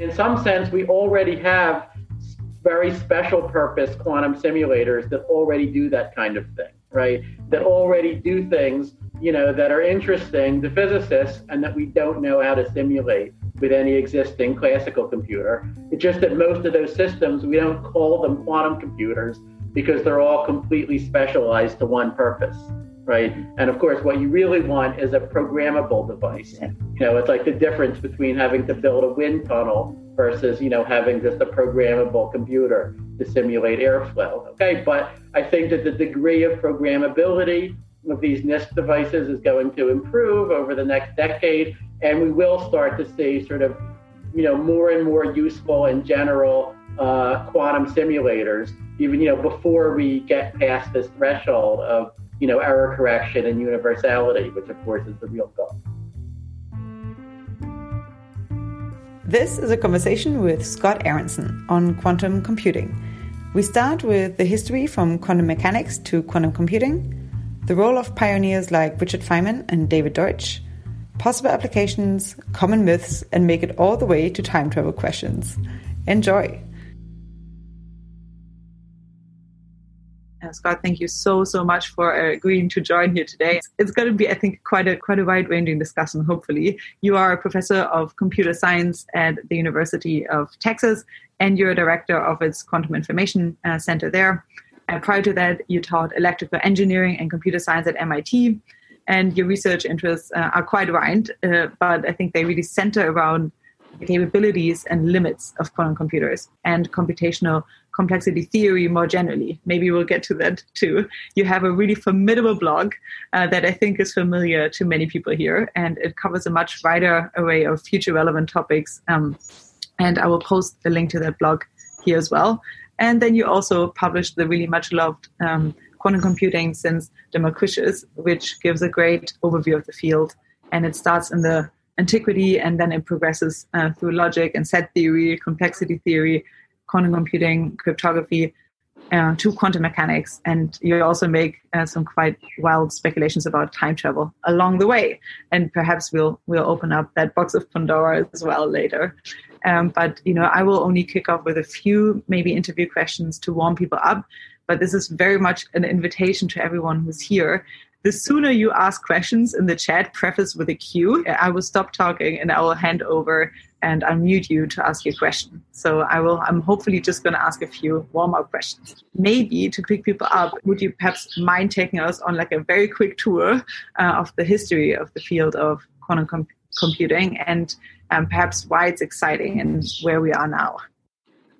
In some sense, we already have very special purpose quantum simulators that already do that kind of thing, right? That already do things, you know, that are interesting to physicists and that we don't know how to simulate with any existing classical computer. It's just that most of those systems, we don't call them quantum computers because they're all completely specialized to one purpose right? And of course, what you really want is a programmable device. You know, it's like the difference between having to build a wind tunnel versus, you know, having just a programmable computer to simulate airflow. Okay, but I think that the degree of programmability of these NISQ devices is going to improve over the next decade, and we will start to see sort of, you know, more and more useful and general uh, quantum simulators, even you know before we get past this threshold of you know, error correction and universality, which of course is the real goal. This is a conversation with Scott Aaronson on quantum computing. We start with the history from quantum mechanics to quantum computing, the role of pioneers like Richard Feynman and David Deutsch, possible applications, common myths, and make it all the way to time travel questions. Enjoy! Scott, thank you so so much for uh, agreeing to join here today. It's going to be, I think, quite a quite a wide ranging discussion. Hopefully, you are a professor of computer science at the University of Texas, and you're a director of its quantum information uh, center there. Uh, prior to that, you taught electrical engineering and computer science at MIT, and your research interests uh, are quite wide, uh, but I think they really center around the capabilities and limits of quantum computers and computational complexity theory more generally. Maybe we'll get to that too. You have a really formidable blog uh, that I think is familiar to many people here, and it covers a much wider array of future relevant topics. Um, and I will post the link to that blog here as well. And then you also published the really much loved um, Quantum Computing since Democritus, which gives a great overview of the field. And it starts in the antiquity and then it progresses uh, through logic and set theory, complexity theory, quantum computing, cryptography, uh, to quantum mechanics. And you also make uh, some quite wild speculations about time travel along the way. And perhaps we'll we'll open up that box of Pandora as well later. Um, but you know, I will only kick off with a few maybe interview questions to warm people up. But this is very much an invitation to everyone who's here the sooner you ask questions in the chat, preface with a cue, I will stop talking and I will hand over and unmute you to ask your question. So I will. I'm hopefully just going to ask a few warm up questions. Maybe to pick people up, would you perhaps mind taking us on like a very quick tour uh, of the history of the field of quantum com- computing and um, perhaps why it's exciting and where we are now?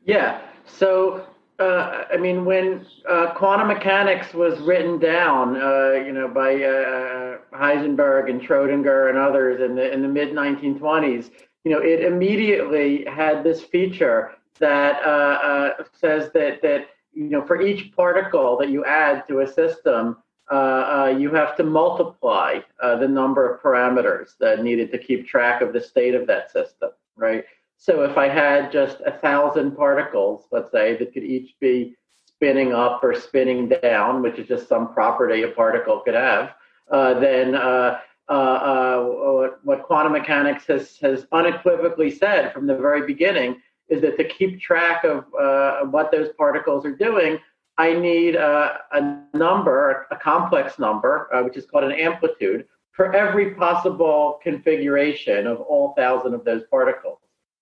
Yeah. So uh, I mean, when uh, quantum mechanics was written down, uh, you know, by uh, Heisenberg and Schrodinger and others in the in the mid 1920s, you know, it immediately had this feature that uh, uh, says that that you know, for each particle that you add to a system, you have to multiply the number of parameters that needed to keep track of the state of that system, right? So if I had just a thousand particles, let's say, that could each be spinning up or spinning down, which is just some property a particle could have, uh, then uh, uh, uh what quantum mechanics has, has unequivocally said from the very beginning is that to keep track of uh, what those particles are doing, I need uh, a number, a complex number, which is called an amplitude, for every possible configuration of all thousand of those particles.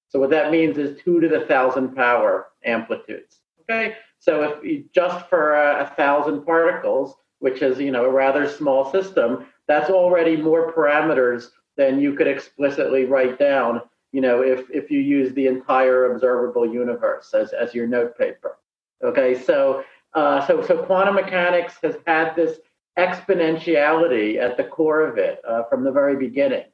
So what that means is two to the thousand power amplitudes. Okay, so if you, just for a, a thousand particles, which is you know a rather small system, that's already more parameters than you could explicitly write down. You know, if if you use the entire observable universe as as your note paper. Okay, so uh, so so quantum mechanics has had this exponentiality at the core of it uh, from the very beginning.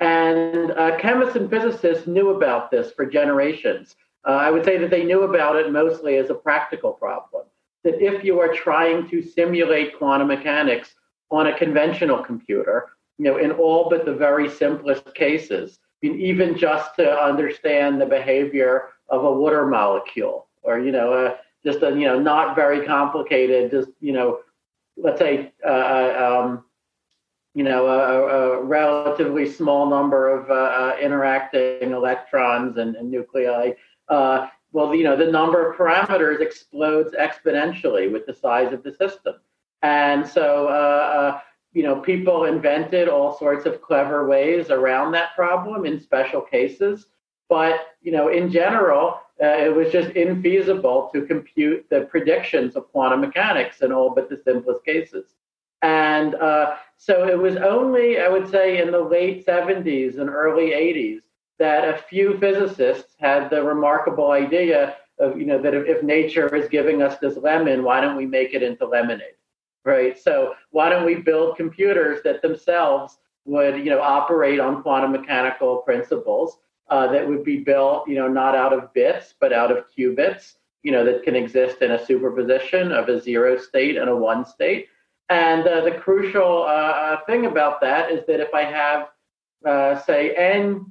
And uh, chemists and physicists knew about this for generations. Uh, I would say that they knew about it mostly as a practical problem. That if you are trying to simulate quantum mechanics on a conventional computer, you know, in all but the very simplest cases, I mean, even just to understand the behavior of a water molecule, or you know, just a you know not very complicated, just you know, let's say uh, uh, um, you know, a, a relatively small number of uh, uh, interacting electrons and, and nuclei, uh, well, you know, the number of parameters explodes exponentially with the size of the system. And so, uh, uh, you know, people invented all sorts of clever ways around that problem in special cases. But, you know, in general, uh, it was just infeasible to compute the predictions of quantum mechanics in all but the simplest cases. And uh, so it was only, I would say, in the late 70s and early 80s that a few physicists had the remarkable idea of, you know, that if, if nature is giving us this lemon, why don't we make it into lemonade? Right. So why don't we build computers that themselves would, you know, operate on quantum mechanical principles uh, that would be built, you know, not out of bits, but out of qubits, you know, that can exist in a superposition of a zero state and a one state. And uh, the crucial uh, uh, thing about that is that if I have, uh, say, n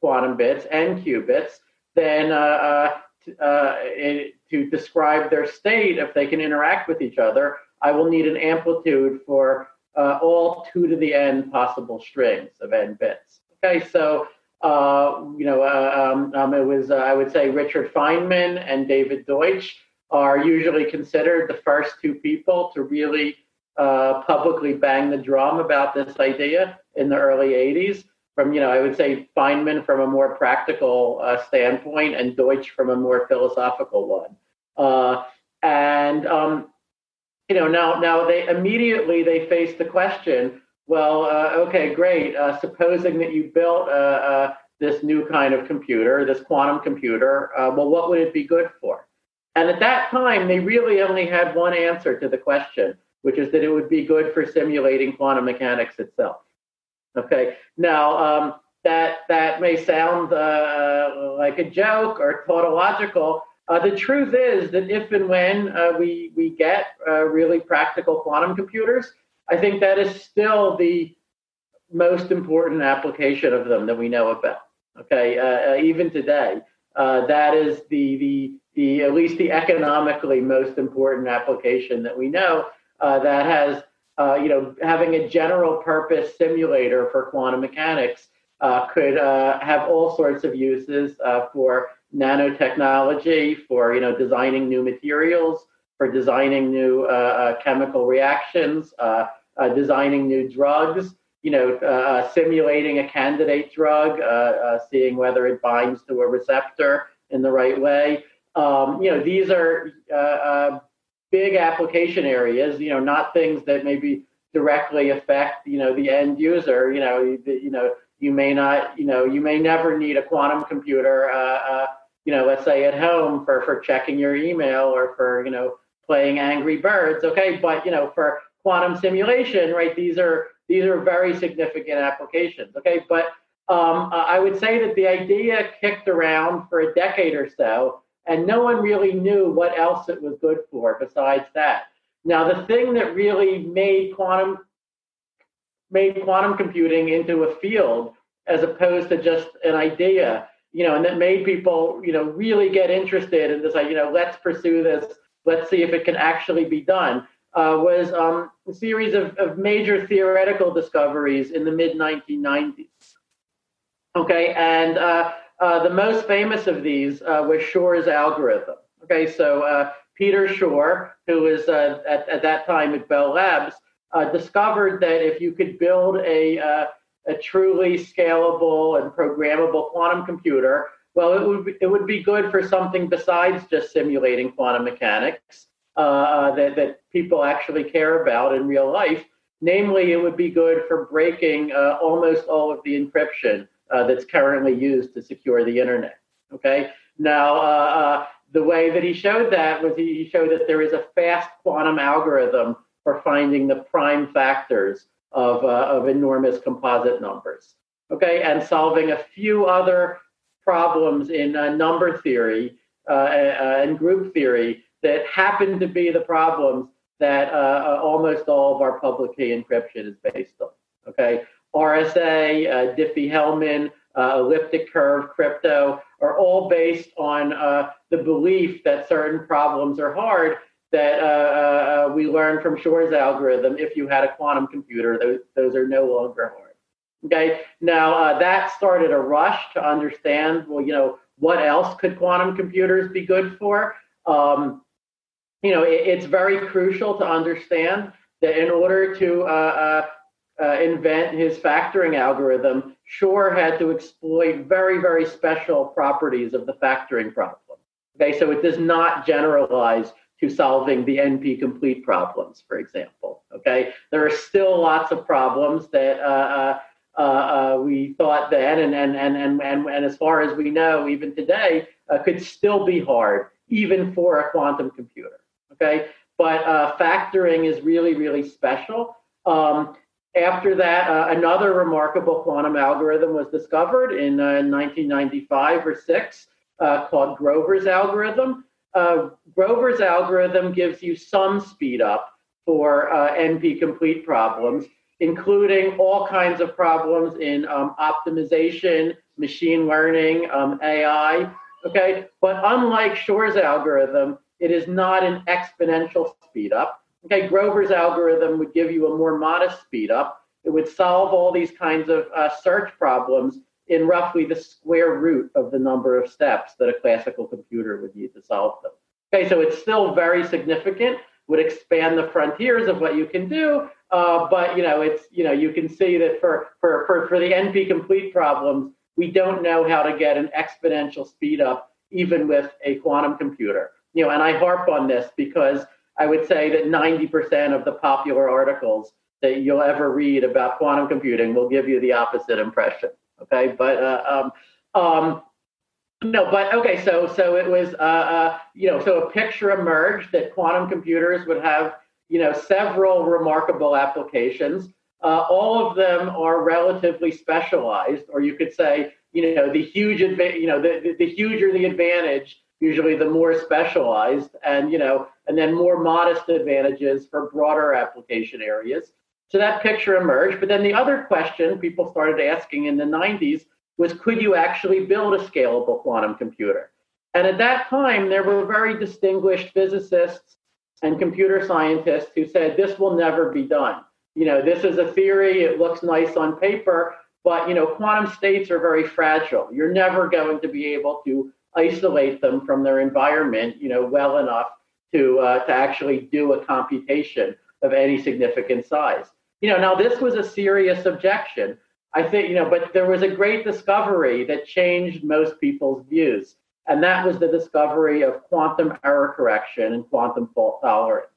quantum bits, n qubits, then uh, it, to describe their state, if they can interact with each other, I will need an amplitude for all two to the n possible strings of n bits. Okay, so you know, um, um, it was I would say Richard Feynman and David Deutsch are usually considered the first two people to really uh, publicly bang the drum about this idea in the early 80s. From, you know, I would say Feynman from a more practical uh, standpoint and Deutsch from a more philosophical one. Uh, and, um, you know, now, now they immediately they face the question, well, uh, okay, great. Uh, supposing that you built uh, this new kind of computer, this quantum computer, well, what would it be good for? And at that time, they really only had one answer to the question which is that it would be good for simulating quantum mechanics itself. Okay, now um, that that may sound uh, like a joke or tautological. Uh, the truth is that if and when uh, we we get uh, really practical quantum computers, I think that is still the most important application of them that we know about. Okay, uh, uh, even today, that is the the the at least the economically most important application that we know uh, that has, uh, you know, having a general purpose simulator for quantum mechanics uh, could uh, have all sorts of uses uh, for nanotechnology, for, you know, designing new materials, for designing new uh, uh, chemical reactions, uh, designing new drugs, you know, simulating a candidate drug, seeing whether it binds to a receptor in the right way. Um, you know, these are big application areas, you know, not things that maybe directly affect, you know, the end user. You know, you, you know, you may not, you know, you may never need a quantum computer, uh, uh, you know, let's say at home for for checking your email or for, you know, playing Angry Birds. Okay, but you know, for quantum simulation, right? These are these are very significant applications. Okay, but um, I would say that the idea kicked around for a decade or so and no one really knew what else it was good for besides that. Now, the thing that really made quantum made quantum computing into a field as opposed to just an idea, you know, and that made people, you know, really get interested in this, like, you know, let's pursue this, let's see if it can actually be done, uh, was um, a series of, of major theoretical discoveries in the mid 1990s. Okay, and uh, uh, the most famous of these uh, was Shor's algorithm. Okay, so uh, Peter Shor, who was uh, at, at, that time at Bell Labs, discovered that if you could build a, a truly scalable and programmable quantum computer, well, it would be, it would be good for something besides just simulating quantum mechanics that that people actually care about in real life. Namely, it would be good for breaking almost all of the encryption uh, that's currently used to secure the internet. Okay. Now, uh, uh, the way that he showed that was he showed that there is a fast quantum algorithm for finding the prime factors of, uh, of enormous composite numbers. Okay, and solving a few other problems in number theory and group theory that happen to be the problems that almost all of our public key encryption is based on. Okay, RSA, uh, Diffie-Hellman, uh, elliptic curve, crypto are all based on uh, the belief that certain problems are hard that uh, uh, we learned from Shor's algorithm. If you had a quantum computer, those, those are no longer hard. Okay. Now uh, that started a rush to understand. Well, you know, what else could quantum computers be good for? Um, you know, it, it's very crucial to understand that in order to uh, uh, uh, invent his factoring algorithm, Shor had to exploit very, very special properties of the factoring problem. Okay, so it does not generalize to solving the NP complete problems, for example. Okay, there are still lots of problems that uh, uh, uh, we thought then, and, and, and, and, and, and as far as we know, even today, uh, could still be hard, even for a quantum computer. Okay, but uh, factoring is really, really special. Um, after that, uh, another remarkable quantum algorithm was discovered in 1995 or six called Grover's algorithm uh, Grover's algorithm gives you some speed up for uh, NP complete problems, including all kinds of problems in um, optimization, machine learning, um, AI. Okay, but unlike Shor's algorithm, it is not an exponential speed up. Okay, Grover's algorithm would give you a more modest speed up. It would solve all these kinds of uh, search problems in roughly the square root of the number of steps that a classical computer would need to solve them. Okay, so it's still very significant, would expand the frontiers of what you can do, uh, but you know, it's you know, you can see that for, for, for, for the NP complete problems, we don't know how to get an exponential speed up even with a quantum computer. You know, and I harp on this because I would say that 90% of the popular articles that you'll ever read about quantum computing will give you the opposite impression. Okay, but uh, um, um, no, but okay. So so it was uh, uh, you know so a picture emerged that quantum computers would have you know several remarkable applications. Uh, all of them are relatively specialized, or you could say you know the huge adva- you know the, the, the huger the advantage, usually the more specialized, and you know and then more modest advantages for broader application areas. So that picture emerged. But then the other question people started asking in the 90s was could you actually build a scalable quantum computer? And at that time, there were very distinguished physicists and computer scientists who said this will never be done. You know, this is a theory, it looks nice on paper, but you know, quantum states are very fragile. You're never going to be able to isolate them from their environment, you know, well enough to uh, to actually do a computation of any significant size you know, now this was a serious objection. I think, you know, but there was a great discovery that changed most people's views. And that was the discovery of quantum error correction and quantum fault tolerance,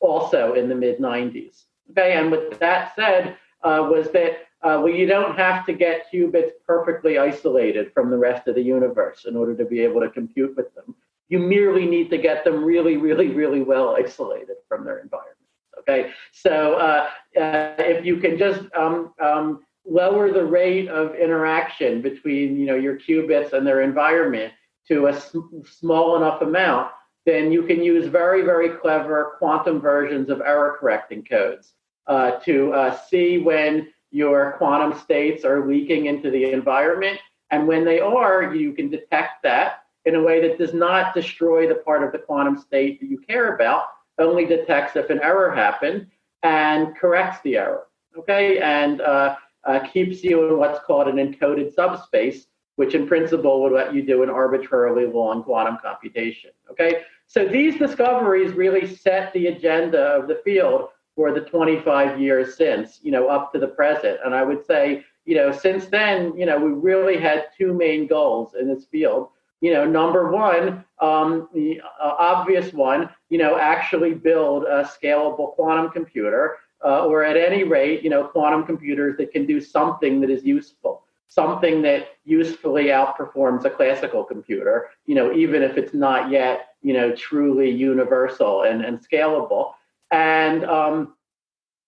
also in the mid 90s. Okay, and with that said, uh, was that uh, well, you don't have to get qubits perfectly isolated from the rest of the universe in order to be able to compute with them. You merely need to get them really, really, really well isolated from their environment. Okay, so uh, uh, if you can just um, um, lower the rate of interaction between you know your qubits and their environment to a sm- small enough amount, then you can use very very clever quantum versions of error correcting codes uh, to uh, see when your quantum states are leaking into the environment, and when they are, you can detect that in a way that does not destroy the part of the quantum state that you care about only detects if an error happened and corrects the error, okay, and uh, uh, keeps you in what's called an encoded subspace, which in principle would let you do an arbitrarily long quantum computation, okay? So these discoveries really set the agenda of the field for the 25 years since, you know, up to the present. And I would say, you know, since then, you know, we really had two main goals in this field you know, number one, um, the uh, obvious one, you know, actually build a scalable quantum computer, uh, or at any rate, you know, quantum computers that can do something that is useful, something that usefully outperforms a classical computer, you know, even if it's not yet, you know, truly universal and, and scalable. And, um,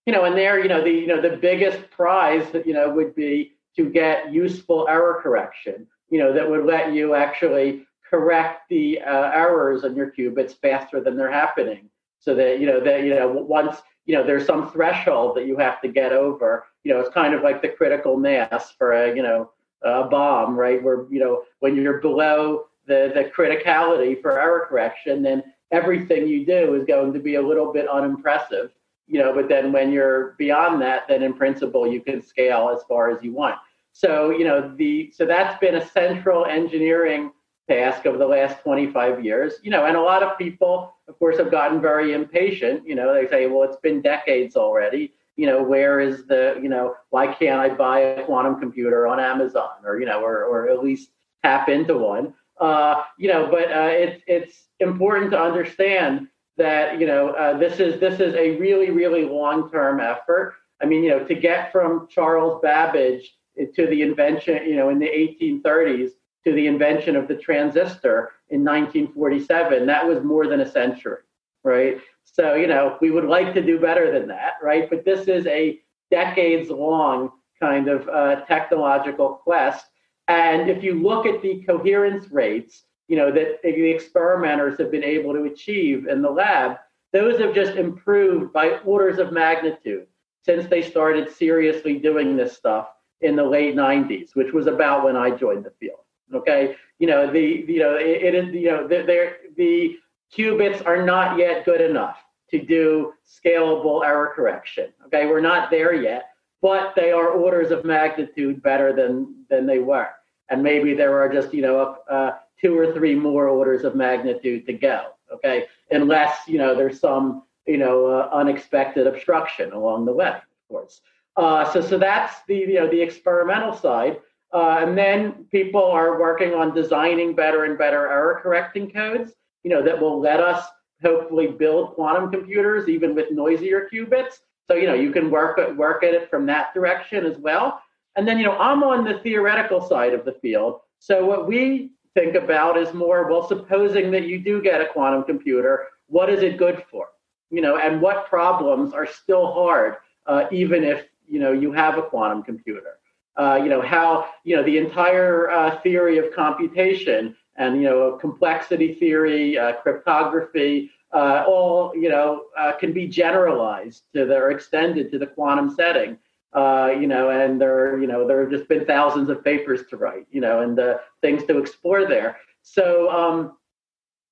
you know, and there, you know, the, you know, the biggest prize that, you know, would be to get useful error correction you know, that would let you actually correct the uh, errors in your qubits faster than they're happening. So that, you know, that, you know, once, you know, there's some threshold that you have to get over, you know, it's kind of like the critical mass for a, you know, a bomb, right? Where, you know, when you're below the, the criticality for error correction, then everything you do is going to be a little bit unimpressive, you know, but then when you're beyond that, then in principle, you can scale as far as you want. So, you know, the, so that's been a central engineering task of the last 25 years, you know, and a lot of people, of course, have gotten very impatient. You know, they say, well, it's been decades already. You know, where is the, you know, why can't I buy a quantum computer on Amazon or, you know, or, or at least tap into one? Uh, you know, but uh, it's it's important to understand that you know uh, this is this is a really really long term effort. I mean, you know, to get from Charles Babbage to the invention, you know, in the 1830s to the invention of the transistor in 1947, that was more than a century, right? So, you know, we would like to do better than that, right? But this is a decades long kind of uh, technological quest. And if you look at the coherence rates, you know, that the experimenters have been able to achieve in the lab, those have just improved by orders of magnitude since they started seriously doing this stuff in the late 90s, which was about when I joined the field. Okay, you know the you know it is you know the the qubits are not yet good enough to do scalable error correction. Okay, we're not there yet, but they are orders of magnitude better than than they were, and maybe there are just you know uh, two or three more orders of magnitude to go. Okay, unless you know there's some you know uh, unexpected obstruction along the way, of course. Uh, so so that's the you know the experimental side. Uh, and then people are working on designing better and better error correcting codes, you know, that will let us hopefully build quantum computers even with noisier qubits. So, you know, you can work at, work at it from that direction as well. And then, you know, I'm on the theoretical side of the field. So what we think about is more, well, supposing that you do get a quantum computer, what is it good for? You know, and what problems are still hard, uh, even if, you know, you have a quantum computer uh, you know, how, you know, the entire uh, theory of computation and, you know, complexity theory, uh, cryptography, uh, all, you know, uh, can be generalized to the, or extended to the quantum setting. Uh, you know, and there, you know, there have just been thousands of papers to write, you know, and things to explore there. So, um,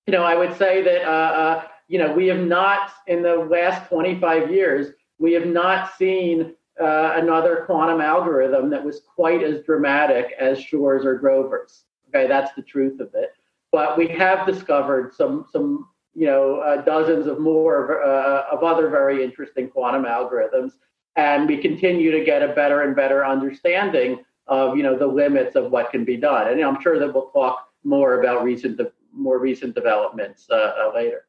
you know, I would say that, you know, we have not, in the last 25 years, we have not seen uh, another quantum algorithm that was quite as dramatic as Shor's or Grover's. Okay, that's the truth of it. But we have discovered some some you know uh, dozens of more uh, of other very interesting quantum algorithms, and we continue to get a better and better understanding of you know the limits of what can be done. And I'm sure that we'll talk more about recent more recent developments uh, uh, later.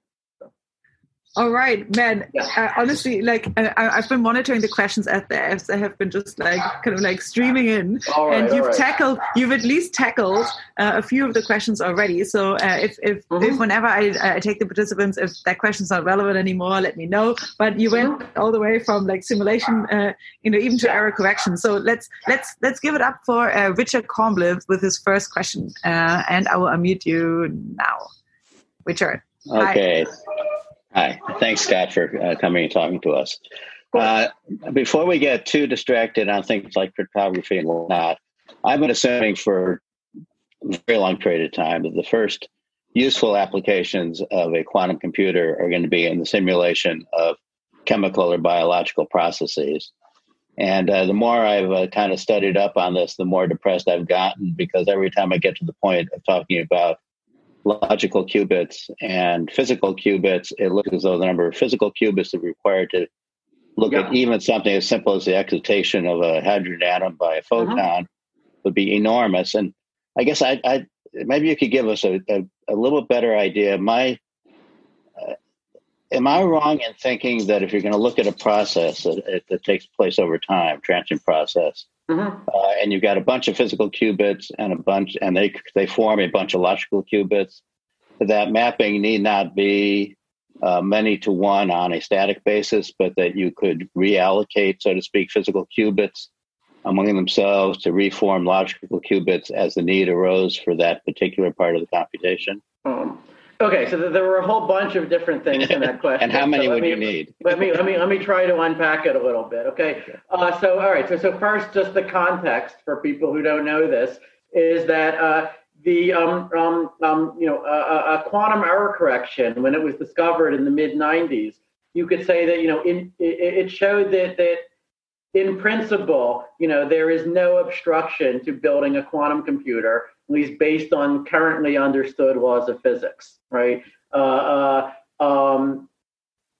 All right, man. Yeah. Uh, honestly, like I, have been monitoring the questions at the Fs. They have been just like kind of like streaming in, right, and you've right. tackled, you've at least tackled uh, a few of the questions already. So uh, if if, mm-hmm. if whenever I, I take the participants, if that question's not relevant anymore, let me know. But you went mm-hmm. all the way from like simulation, uh, you know, even to error correction. So let's let's let's give it up for uh, Richard Cornblyth with his first question, uh, and I will unmute you now, Richard. Okay. Hi. Hi. Thanks, Scott, for uh, coming and talking to us. Uh, before we get too distracted on things like cryptography and whatnot, I've been assuming for a very long period of time that the first useful applications of a quantum computer are going to be in the simulation of chemical or biological processes. And uh, the more I've uh, kind of studied up on this, the more depressed I've gotten because every time I get to the point of talking about logical qubits and physical qubits, it looks as though the number of physical qubits that are required to look yeah. at even something as simple as the excitation of a hydrogen atom by a uh-huh. photon uh-huh. would be enormous. And I guess I, I, maybe you could give us a, a, a little better idea. My am I wrong in thinking that if you're going to look at a process that, that takes place over time, transient process, Mm-hmm. Uh, and you've got a bunch of physical qubits and a bunch, and they they form a bunch of logical qubits. That mapping need not be uh, many to one on a static basis, but that you could reallocate, so to speak, physical qubits among themselves to reform logical qubits as the need arose for that particular part of the computation. Um, Okay, so there were a whole bunch of different things in that question. and how many so would me, you need? let me let me let me try to unpack it a little bit. Okay, uh, so all right, so so first, just the context for people who don't know this is that uh, the um, um, um, you know a, a, quantum error correction when it was discovered in the mid 90s, you could say that you know in, it, it showed that that in principle, you know there is no obstruction to building a quantum computer, at least based on currently understood laws of physics, right? Uh, uh, um,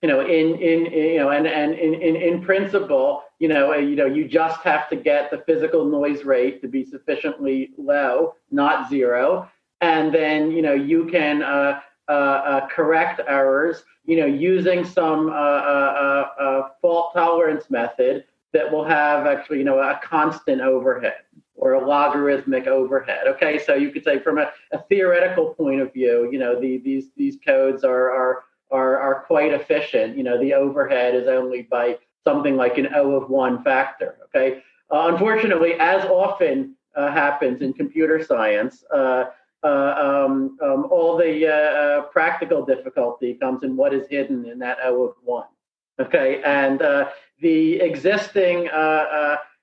you know, in, in, you know, and and in, in in principle, you know, you know, you just have to get the physical noise rate to be sufficiently low, not zero, and then you know you can uh, uh, uh, correct errors, you know, using some uh, uh, uh, fault tolerance method that will have actually, you know, a constant overhead or a logarithmic overhead. Okay, so you could say from a, a theoretical point of view, you know, the, these these codes are are are are quite efficient. You know, the overhead is only by something like an O of one factor. Okay, uh, unfortunately, as often uh, happens in computer science, uh, uh um, um, all the uh, uh, practical difficulty comes in what is hidden in that O of one. Okay, and the existing,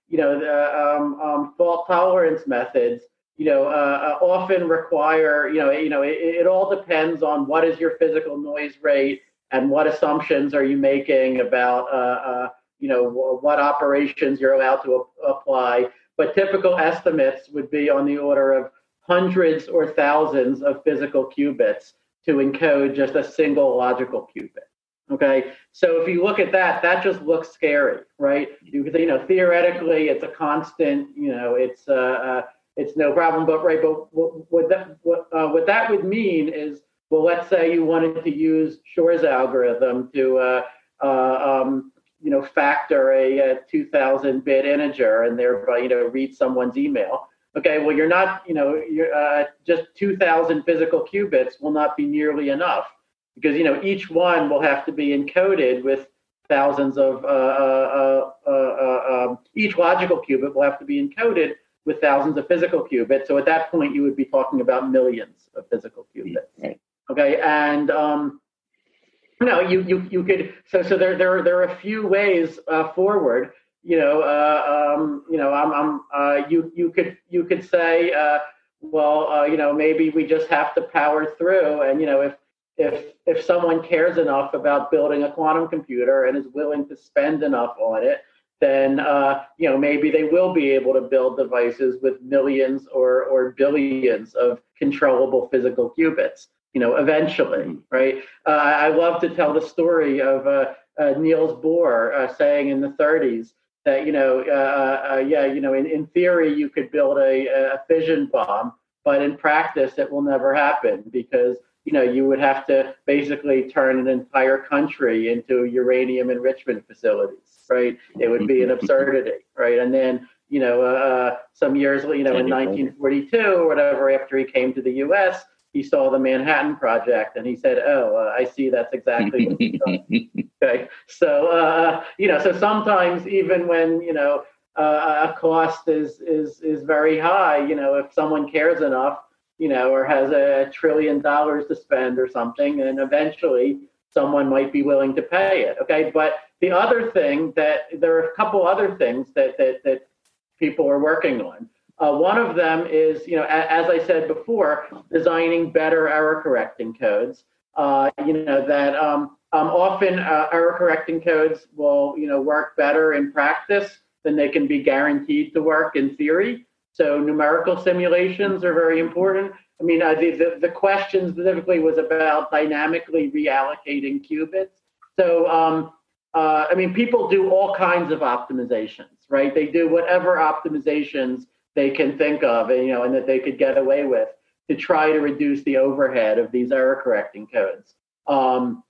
you know, the um, um, fault tolerance methods you know, uh, uh, often require, you know, you know, it, it, all depends on what is your physical noise rate and what assumptions are you making about, uh, uh, you know, what operations you're allowed to apply. But typical estimates would be on the order of hundreds or thousands of physical qubits to encode just a single logical qubit. Okay, so if you look at that, that just looks scary, right? You, you know, theoretically, it's a constant. You know, it's uh, uh it's no problem. But right, but what, what that what uh, what that would mean is, well, let's say you wanted to use Shor's algorithm to uh, uh, um, you know factor a, a 2,000 bit integer and thereby you know read someone's email. Okay, well, you're not you know you're uh, just 2,000 physical qubits will not be nearly enough because you know each one will have to be encoded with thousands of uh, uh, uh, uh um, each logical qubit will have to be encoded with thousands of physical qubits. So at that point, you would be talking about millions of physical qubits. Okay, and um, you know, you you you could so so there there there are a few ways uh, forward. You know, uh, um, you know, I'm, I'm uh, you you could you could say, uh, well, uh, you know, maybe we just have to power through, and you know, if if if someone cares enough about building a quantum computer and is willing to spend enough on it, then uh, you know maybe they will be able to build devices with millions or or billions of controllable physical qubits. You know, eventually, right? Uh, I love to tell the story of uh, uh Niels Bohr uh, saying in the 30s that you know, uh, yeah, you know, in, in theory you could build a, a fission bomb, but in practice it will never happen because you know you would have to basically turn an entire country into uranium enrichment facilities right? It would be an absurdity, right? And then, you know, uh, uh some years, you know, in 1942 or whatever, after he came to the U.S., he saw the Manhattan Project and he said, "Oh, uh, I see. That's exactly what." okay." So, uh, you know, so sometimes even when you know uh, a cost is is is very high, you know, if someone cares enough, you know, or has a trillion dollars to spend or something, and eventually someone might be willing to pay it. Okay, but the other thing that there are a couple other things that that, that people are working on. Uh, one of them is, you know, a, as I said before, designing better error correcting codes. Uh, you know that um, um, often uh, error correcting codes will, you know, work better in practice than they can be guaranteed to work in theory. So numerical simulations are very important. I mean, the, the, the question specifically was about dynamically reallocating qubits. So um, uh, I mean, people do all kinds of optimizations, right? They do whatever optimizations they can think of, and, you know, and that they could get away with to try to reduce the overhead of these error correcting codes. Um,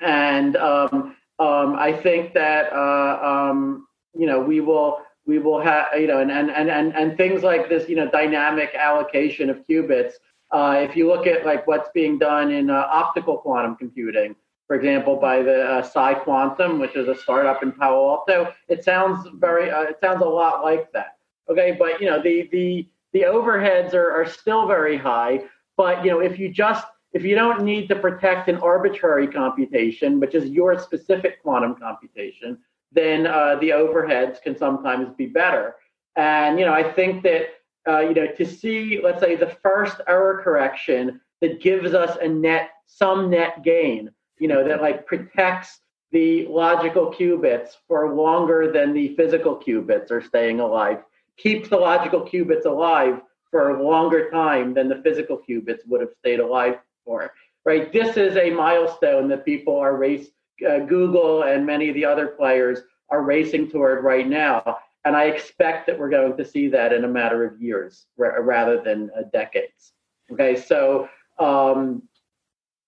and um, um, I think that uh, um, you know we will we will have you know and, and and and and things like this you know dynamic allocation of qubits. Uh, if you look at like what's being done in uh, optical quantum computing, for example, by the uh, PsiQuantum, which is a startup in Palo Alto. It sounds very, uh, it sounds a lot like that. Okay, but you know the the the overheads are, are still very high. But you know if you just if you don't need to protect an arbitrary computation, which is your specific quantum computation, then uh, the overheads can sometimes be better. And you know I think that uh, you know, to see, let's say, the first error correction that gives us a net, some net gain, you know, that like protects the logical qubits for longer than the physical qubits are staying alive, keeps the logical qubits alive for a longer time than the physical qubits would have stayed alive for. Right? This is a milestone that people are race. Uh, Google and many of the other players are racing toward right now, and I expect that we're going to see that in a matter of years rather than uh, decades. Okay, so um,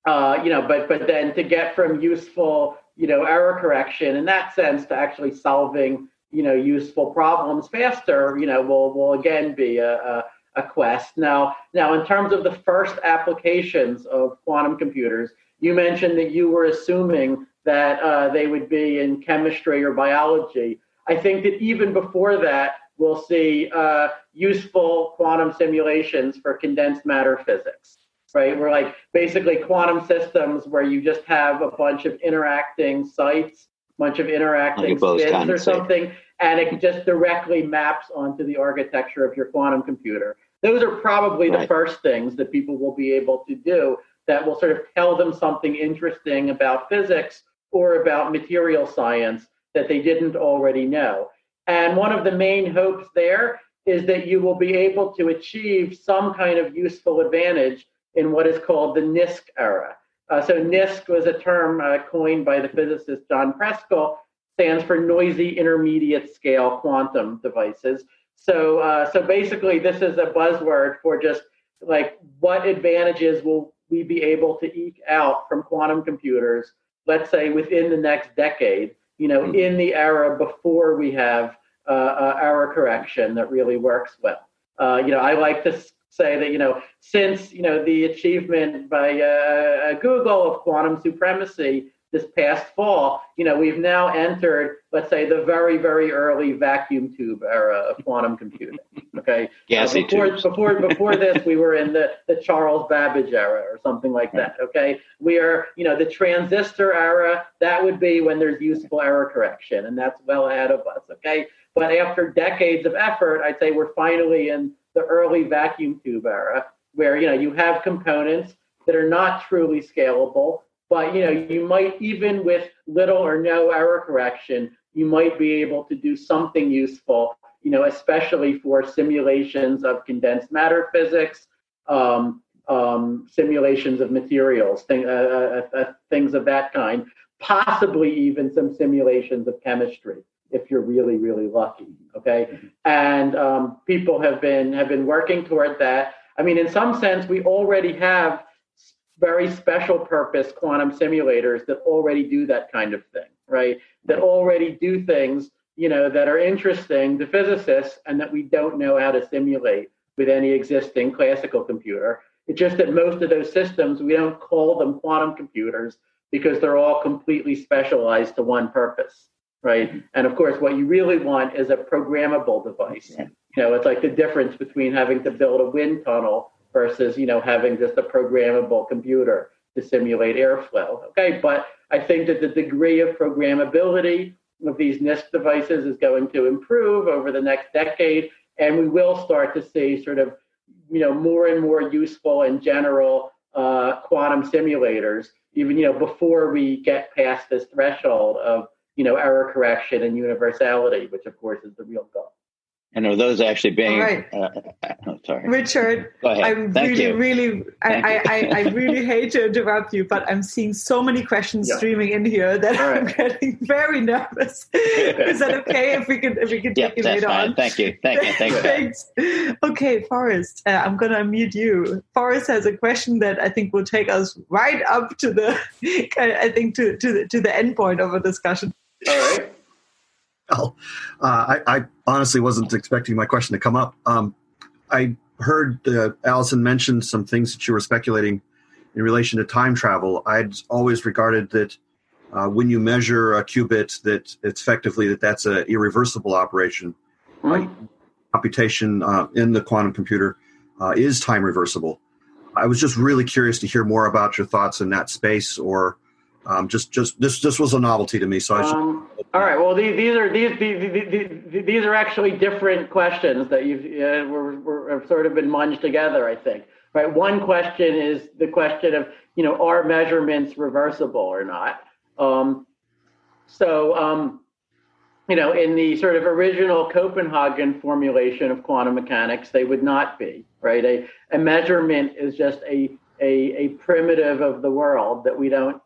uh, you know, but but then to get from useful, you know, error correction in that sense to actually solving, you know, useful problems faster, you know, will will again be a, a, a quest. Now, now in terms of the first applications of quantum computers, you mentioned that you were assuming that uh, they would be in chemistry or biology. I think that even before that, we'll see uh, useful quantum simulations for condensed matter physics right? We're like basically quantum systems where you just have a bunch of interacting sites, a bunch of interacting spins or something, and it just directly maps onto the architecture of your quantum computer. Those are probably right. the first things that people will be able to do that will sort of tell them something interesting about physics or about material science that they didn't already know. And one of the main hopes there is that you will be able to achieve some kind of useful advantage in what is called the NISQ era. Uh, so NISQ was a term uh, coined by the physicist John Preskill, stands for noisy intermediate scale quantum devices. So, uh, so basically, this is a buzzword for just like what advantages will we be able to eke out from quantum computers, let's say within the next decade, you know, mm-hmm. in the era before we have uh, uh, error correction that really works well. Uh, you know, I like to say that you know since you know the achievement by uh, uh, Google of quantum supremacy this past fall, you know we've now entered, let's say, the very very early vacuum tube era of quantum computing. Okay, yeah, uh, before before before this, we were in the the Charles Babbage era or something like that. Okay, we are you know the transistor era. That would be when there's useful error correction, and that's well ahead of us. Okay, but after decades of effort, I'd say we're finally in the early vacuum tube era, where you know you have components that are not truly scalable, but you know you might even with little or no error correction, you might be able to do something useful. You know, especially for simulations of condensed matter physics, um, um, simulations of materials, thing, uh, uh, uh, things of that kind. Possibly even some simulations of chemistry if you're really really lucky okay mm-hmm. and um, people have been have been working toward that i mean in some sense we already have very special purpose quantum simulators that already do that kind of thing right that already do things you know that are interesting to physicists and that we don't know how to simulate with any existing classical computer it's just that most of those systems we don't call them quantum computers because they're all completely specialized to one purpose right? And of course, what you really want is a programmable device. You know, it's like the difference between having to build a wind tunnel versus, you know, having just a programmable computer to simulate airflow. Okay, but I think that the degree of programmability of these NISQ devices is going to improve over the next decade, and we will start to see sort of, you know, more and more useful and general uh, quantum simulators, even you know before we get past this threshold of you know, error correction and universality, which of course is the real goal. And are those actually being? Right. Uh, oh, sorry, Richard. Go ahead. I'm Thank really, you. really, I, I, I, really hate to interrupt you, but I'm seeing so many questions yeah. streaming in here that right. I'm getting very nervous. Is that okay if we can if we can yep, take it later fine. on? Thank you. Thank you. Thank you. Thanks. Okay, Forrest. Uh, I'm going to unmute you. Forrest has a question that I think will take us right up to the, I think to to the to the end point of a discussion. All right. Well, uh, I, I, honestly wasn't expecting my question to come up. Um, I heard uh, Allison mention some things that you were speculating in relation to time travel. I'd always regarded that uh, when you measure a qubit, that it's effectively that that's an irreversible operation. Right. computation uh, in the quantum computer uh, is time reversible. I was just really curious to hear more about your thoughts in that space, or Um, just, just this, this was a novelty to me. So I should, Um, all right. Well, these, these are these, these these these are actually different questions that you've uh, were, were have sort of been munged together. I think. Right. One question is the question of you know are measurements reversible or not. Um, so um, you know in the sort of original Copenhagen formulation of quantum mechanics, they would not be. Right. A a measurement is just a a, a primitive of the world that we don't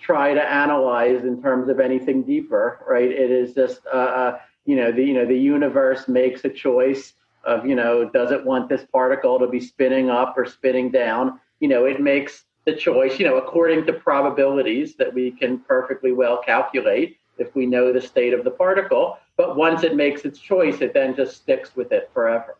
try to analyze in terms of anything deeper, right? It is just, uh, uh, you know, the you know the universe makes a choice of, you know, does it want this particle to be spinning up or spinning down? You know, it makes the choice, you know, according to probabilities that we can perfectly well calculate if we know the state of the particle. But once it makes its choice, it then just sticks with it forever.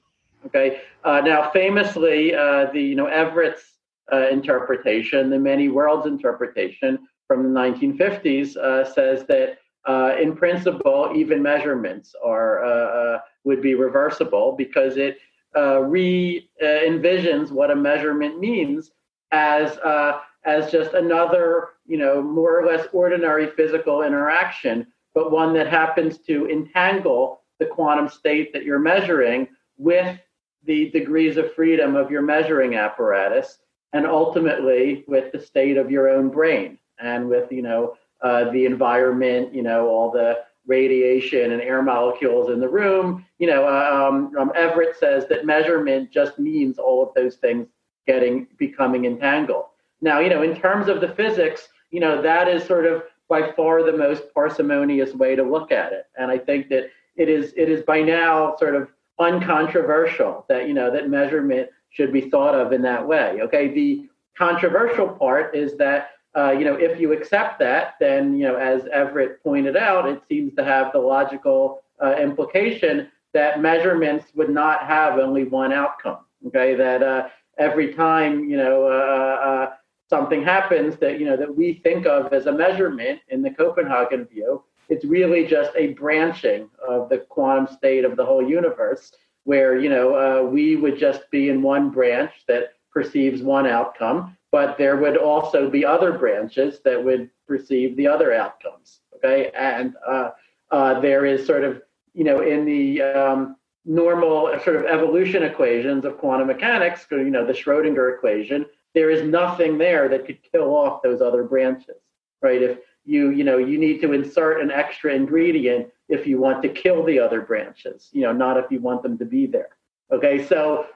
Okay. Uh, now, famously, uh, the you know Everett's uh, interpretation, the many worlds interpretation, from the 1950s uh, says that uh, in principle, even measurements are uh, uh would be reversible because it uh, re envisions what a measurement means as uh, as just another, you know, more or less ordinary physical interaction, but one that happens to entangle the quantum state that you're measuring with the degrees of freedom of your measuring apparatus, and ultimately with the state of your own brain and with you know uh, the environment, you know all the radiation and air molecules in the room. You know, uh, um, um, Everett says that measurement just means all of those things getting becoming entangled. Now, you know, in terms of the physics, you know that is sort of by far the most parsimonious way to look at it, and I think that it is it is by now sort of uncontroversial that you know that measurement should be thought of in that way. Okay, the controversial part is that uh, you know, if you accept that, then, you know, as Everett pointed out, it seems to have the logical uh, implication that measurements would not have only one outcome. Okay, that uh, every time, you know, uh, uh, something happens that, you know, that we think of as a measurement in the Copenhagen view, it's really just a branching of the quantum state of the whole universe, where, you know, we would just be in one branch that perceives one outcome but there would also be other branches that would receive the other outcomes. Okay, and uh, uh, there is sort of you know in the um, normal sort of evolution equations of quantum mechanics, you know the Schrodinger equation, there is nothing there that could kill off those other branches, right? If you you know you need to insert an extra ingredient if you want to kill the other branches, you know, not if you want them to be there. Okay, so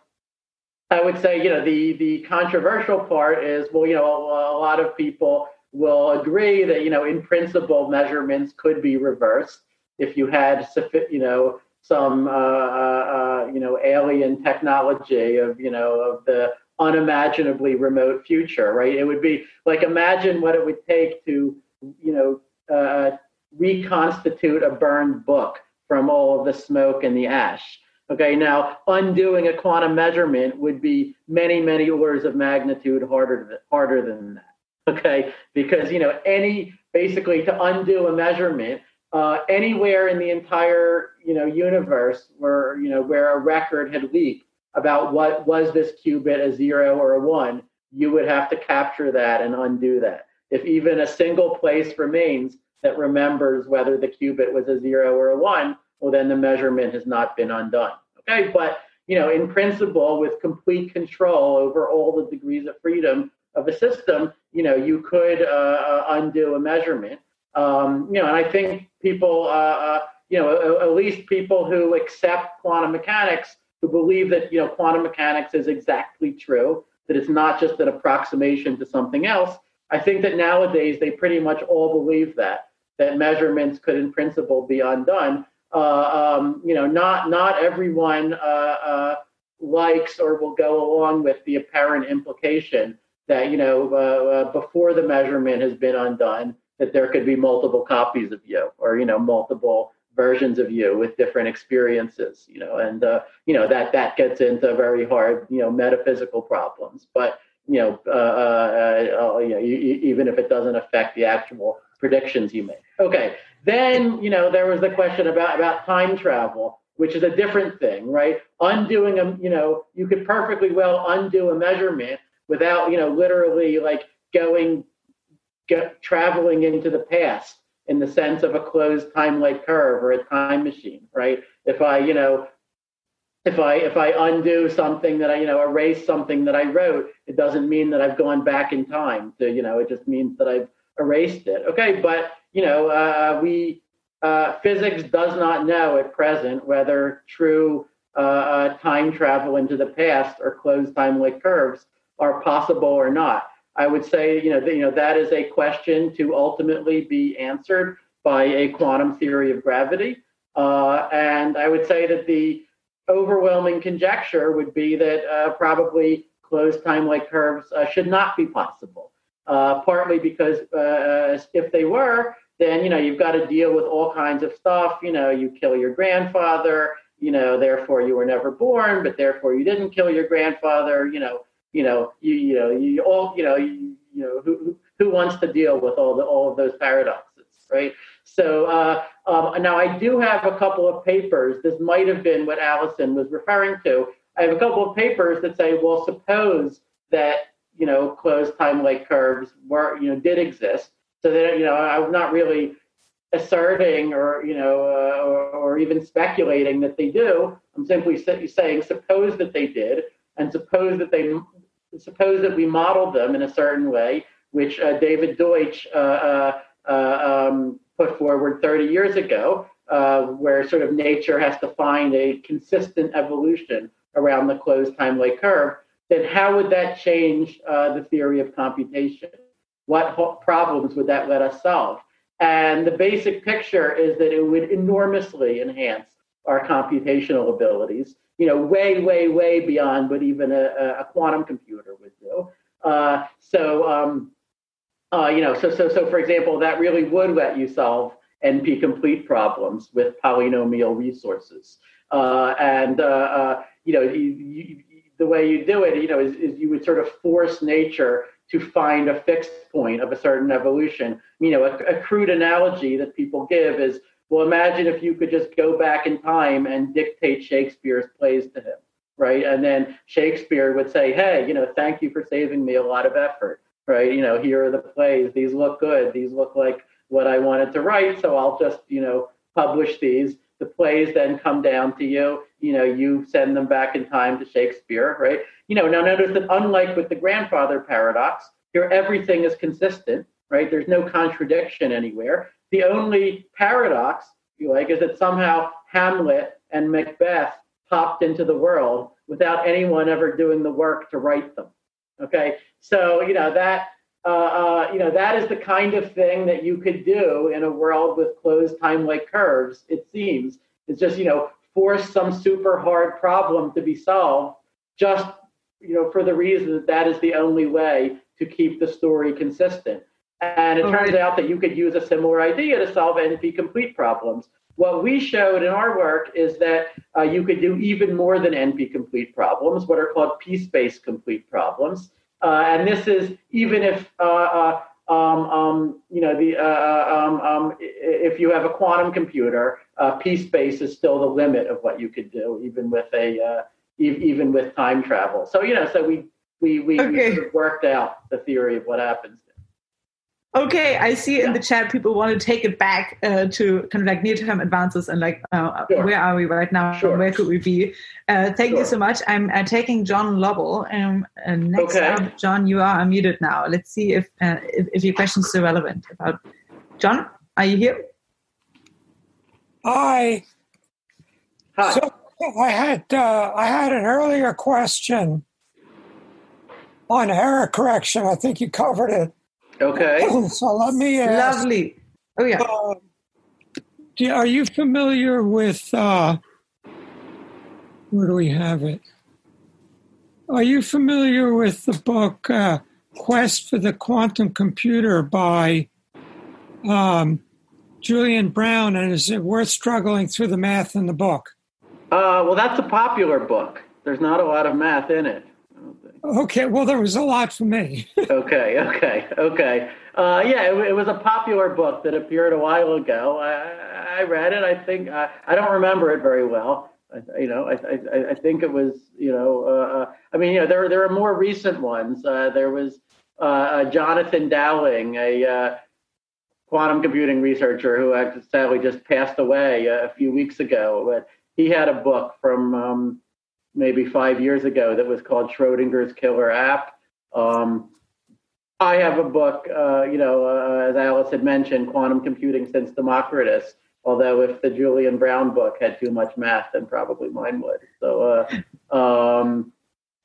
I would say, you know, the the controversial part is, well, you know, a, a lot of people will agree that, you know, in principle, measurements could be reversed if you had, you know, some, uh, uh, uh, you know, alien technology of, you know, of the unimaginably remote future, right? It would be like imagine what it would take to, you know, uh, reconstitute a burned book from all of the smoke and the ash Okay, now undoing a quantum measurement would be many, many orders of magnitude harder than, harder than that. Okay, because you know any basically to undo a measurement uh, anywhere in the entire you know universe where you know where a record had leaked about what was this qubit a zero or a one, you would have to capture that and undo that. If even a single place remains that remembers whether the qubit was a zero or a one, well, then the measurement has not been undone. Okay, but you know, in principle, with complete control over all the degrees of freedom of a system, you know, you could uh, uh undo a measurement. Um, you know, and I think people, uh, uh, you know, at least people who accept quantum mechanics, who believe that you know quantum mechanics is exactly true, that it's not just an approximation to something else. I think that nowadays they pretty much all believe that that measurements could, in principle, be undone um, you know, not not everyone uh, uh, likes or will go along with the apparent implication that you know uh, uh, before the measurement has been undone that there could be multiple copies of you or you know multiple versions of you with different experiences you know and uh, you know that that gets into very hard you know metaphysical problems. But you know, uh, uh, you know even if it doesn't affect the actual predictions you make. Okay then, you know, there was the question about, about time travel, which is a different thing, right? Undoing a, you know, you could perfectly well undo a measurement without, you know, literally like going get, traveling into the past in the sense of a closed time-like curve or a time machine, right? If I, you know, if I if I undo something that I, you know, erase something that I wrote, it doesn't mean that I've gone back in time. To, you know, it just means that I've erased it. Okay, but you know, uh, we uh, physics does not know at present whether true uh, uh time travel into the past or closed time-like curves are possible or not. I would say, you know, you know, that is a question to ultimately be answered by a quantum theory of gravity. Uh, and I would say that the overwhelming conjecture would be that uh, probably closed time-like curves should not be possible. Uh, partly because uh, if they were, then you know you've got to deal with all kinds of stuff. You know, you kill your grandfather. You know, therefore you were never born, but therefore you didn't kill your grandfather. You know, you know, you you know, you all, you know, you, you know, who who wants to deal with all the all of those paradoxes, right? So uh, um, now I do have a couple of papers. This might have been what Allison was referring to. I have a couple of papers that say, well, suppose that you know closed time-like curves were you know did exist. So that you know I'm not really asserting or you know uh, or, or, even speculating that they do. I'm simply saying suppose that they did, and suppose that they suppose that we modeled them in a certain way, which uh, David Deutsch uh, uh, uh um, put forward 30 years ago, uh, where sort of nature has to find a consistent evolution around the closed time-like curve, then how would that change the theory of computation? What problems would that let us solve? And the basic picture is that it would enormously enhance our computational abilities you know, way, way, way beyond what even a, a quantum computer would do. Uh, so, um, uh, you know, so, so, so for example, that really would let you solve NP complete problems with polynomial resources. Uh, and, uh, uh, you know, you, you, the way you do it, you know, is, is you would sort of force nature to find a fixed point of a certain evolution. You know, a, a crude analogy that people give is well, imagine if you could just go back in time and dictate Shakespeare's plays to him, right? And then Shakespeare would say, hey, you know, thank you for saving me a lot of effort, right? You know, here are the plays. These look good. These look like what I wanted to write. So I'll just, you know, publish these. The plays then come down to you. You know, you send them back in time to Shakespeare, right? You know, now notice that unlike with the grandfather paradox, here everything is consistent, right? There's no contradiction anywhere. The only paradox, you like, is that somehow Hamlet and Macbeth popped into the world without anyone ever doing the work to write them. Okay, so you know that uh, uh, you know that is the kind of thing that you could do in a world with closed time-like curves. It seems it's just you know force some super hard problem to be solved just you know for the reason that that is the only way to keep the story consistent. And it turns out that you could use a similar idea to solve NP complete problems. What we showed in our work is that uh, you could do even more than NP complete problems, what are called p-space complete problems. Uh, and this is even if uh, uh um, um, you know the uh, uh, um, um, if you have a quantum computer, uh, p-space is still the limit of what you could do, even with a uh even with time travel. So you know, so we we we, okay. we sort of worked out the theory of what happens. Okay, I see in the chat people want to take it back uh, to kind of like near term advances and like uh, sure. where are we right now? Sure. Where could we be? Uh, thank sure. you so much. I'm uh, taking John Lovell. Um, and next okay. up, John, you are unmuted now. Let's see if, uh, if, if your question is still relevant. About John, are you here? Hi. Hi. So I had uh, I had an earlier question on error correction. I think you covered it. Okay. So let me ask. Lovely. Oh yeah. Uh, do, are you familiar with? Uh, where do we have it? Are you familiar with the book uh, "Quest for the Quantum Computer" by um, Julian Brown? And is it worth struggling through the math in the book? Uh, well, that's a popular book. There's not a lot of math in it. Okay, well, there was a lot for me. okay, okay, okay. Uh, yeah, it, it, was a popular book that appeared a while ago. I, I read it. I think I, I don't remember it very well. I, you know, I, I, think it was, you know, uh, uh, I mean, you know, there there are more recent ones. Uh, there was uh, uh, Jonathan Dowling, a quantum computing researcher who sadly just passed away a few weeks ago. But he had a book from um, maybe five years ago that was called Schrodinger's Killer App. Um, I have a book, uh, you know, uh, as Alice had mentioned, Quantum Computing Since Democritus. Although if the Julian Brown book had too much math, then probably mine would. So, uh, um,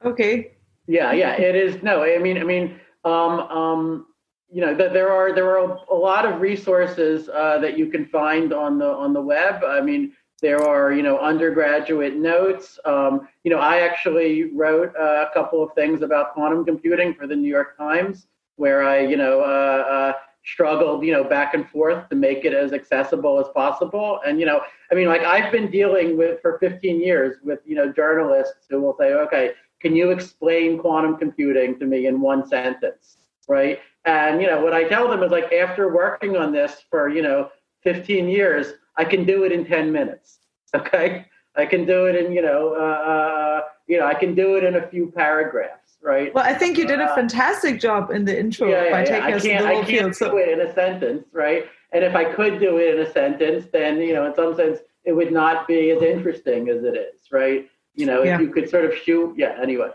okay. Yeah, yeah, it is. No, I mean, I mean, um, um, you know, that there are there are a lot of resources uh, that you can find on the on the web. I mean, there are you know undergraduate notes. Um, you know, I actually wrote uh, a couple of things about quantum computing for the New York Times, where I you know uh, uh struggled you know back and forth to make it as accessible as possible. And you know, I mean, like I've been dealing with for 15 years with you know journalists who will say, okay, can you explain quantum computing to me in one sentence, right? And you know what I tell them is like after working on this for you know 15 years, I can do it in 10 minutes. Okay, I can do it in you know uh, uh, you know I can do it in a few paragraphs, right? Well, I think you did a uh, fantastic job in the intro yeah, yeah, by yeah. taking I us can't, the whole I can't field. So. do it in a sentence, right? And if I could do it in a sentence, then you know in some sense it would not be as interesting as it is, right? You know, if you could sort of shoot, yeah. Anyway.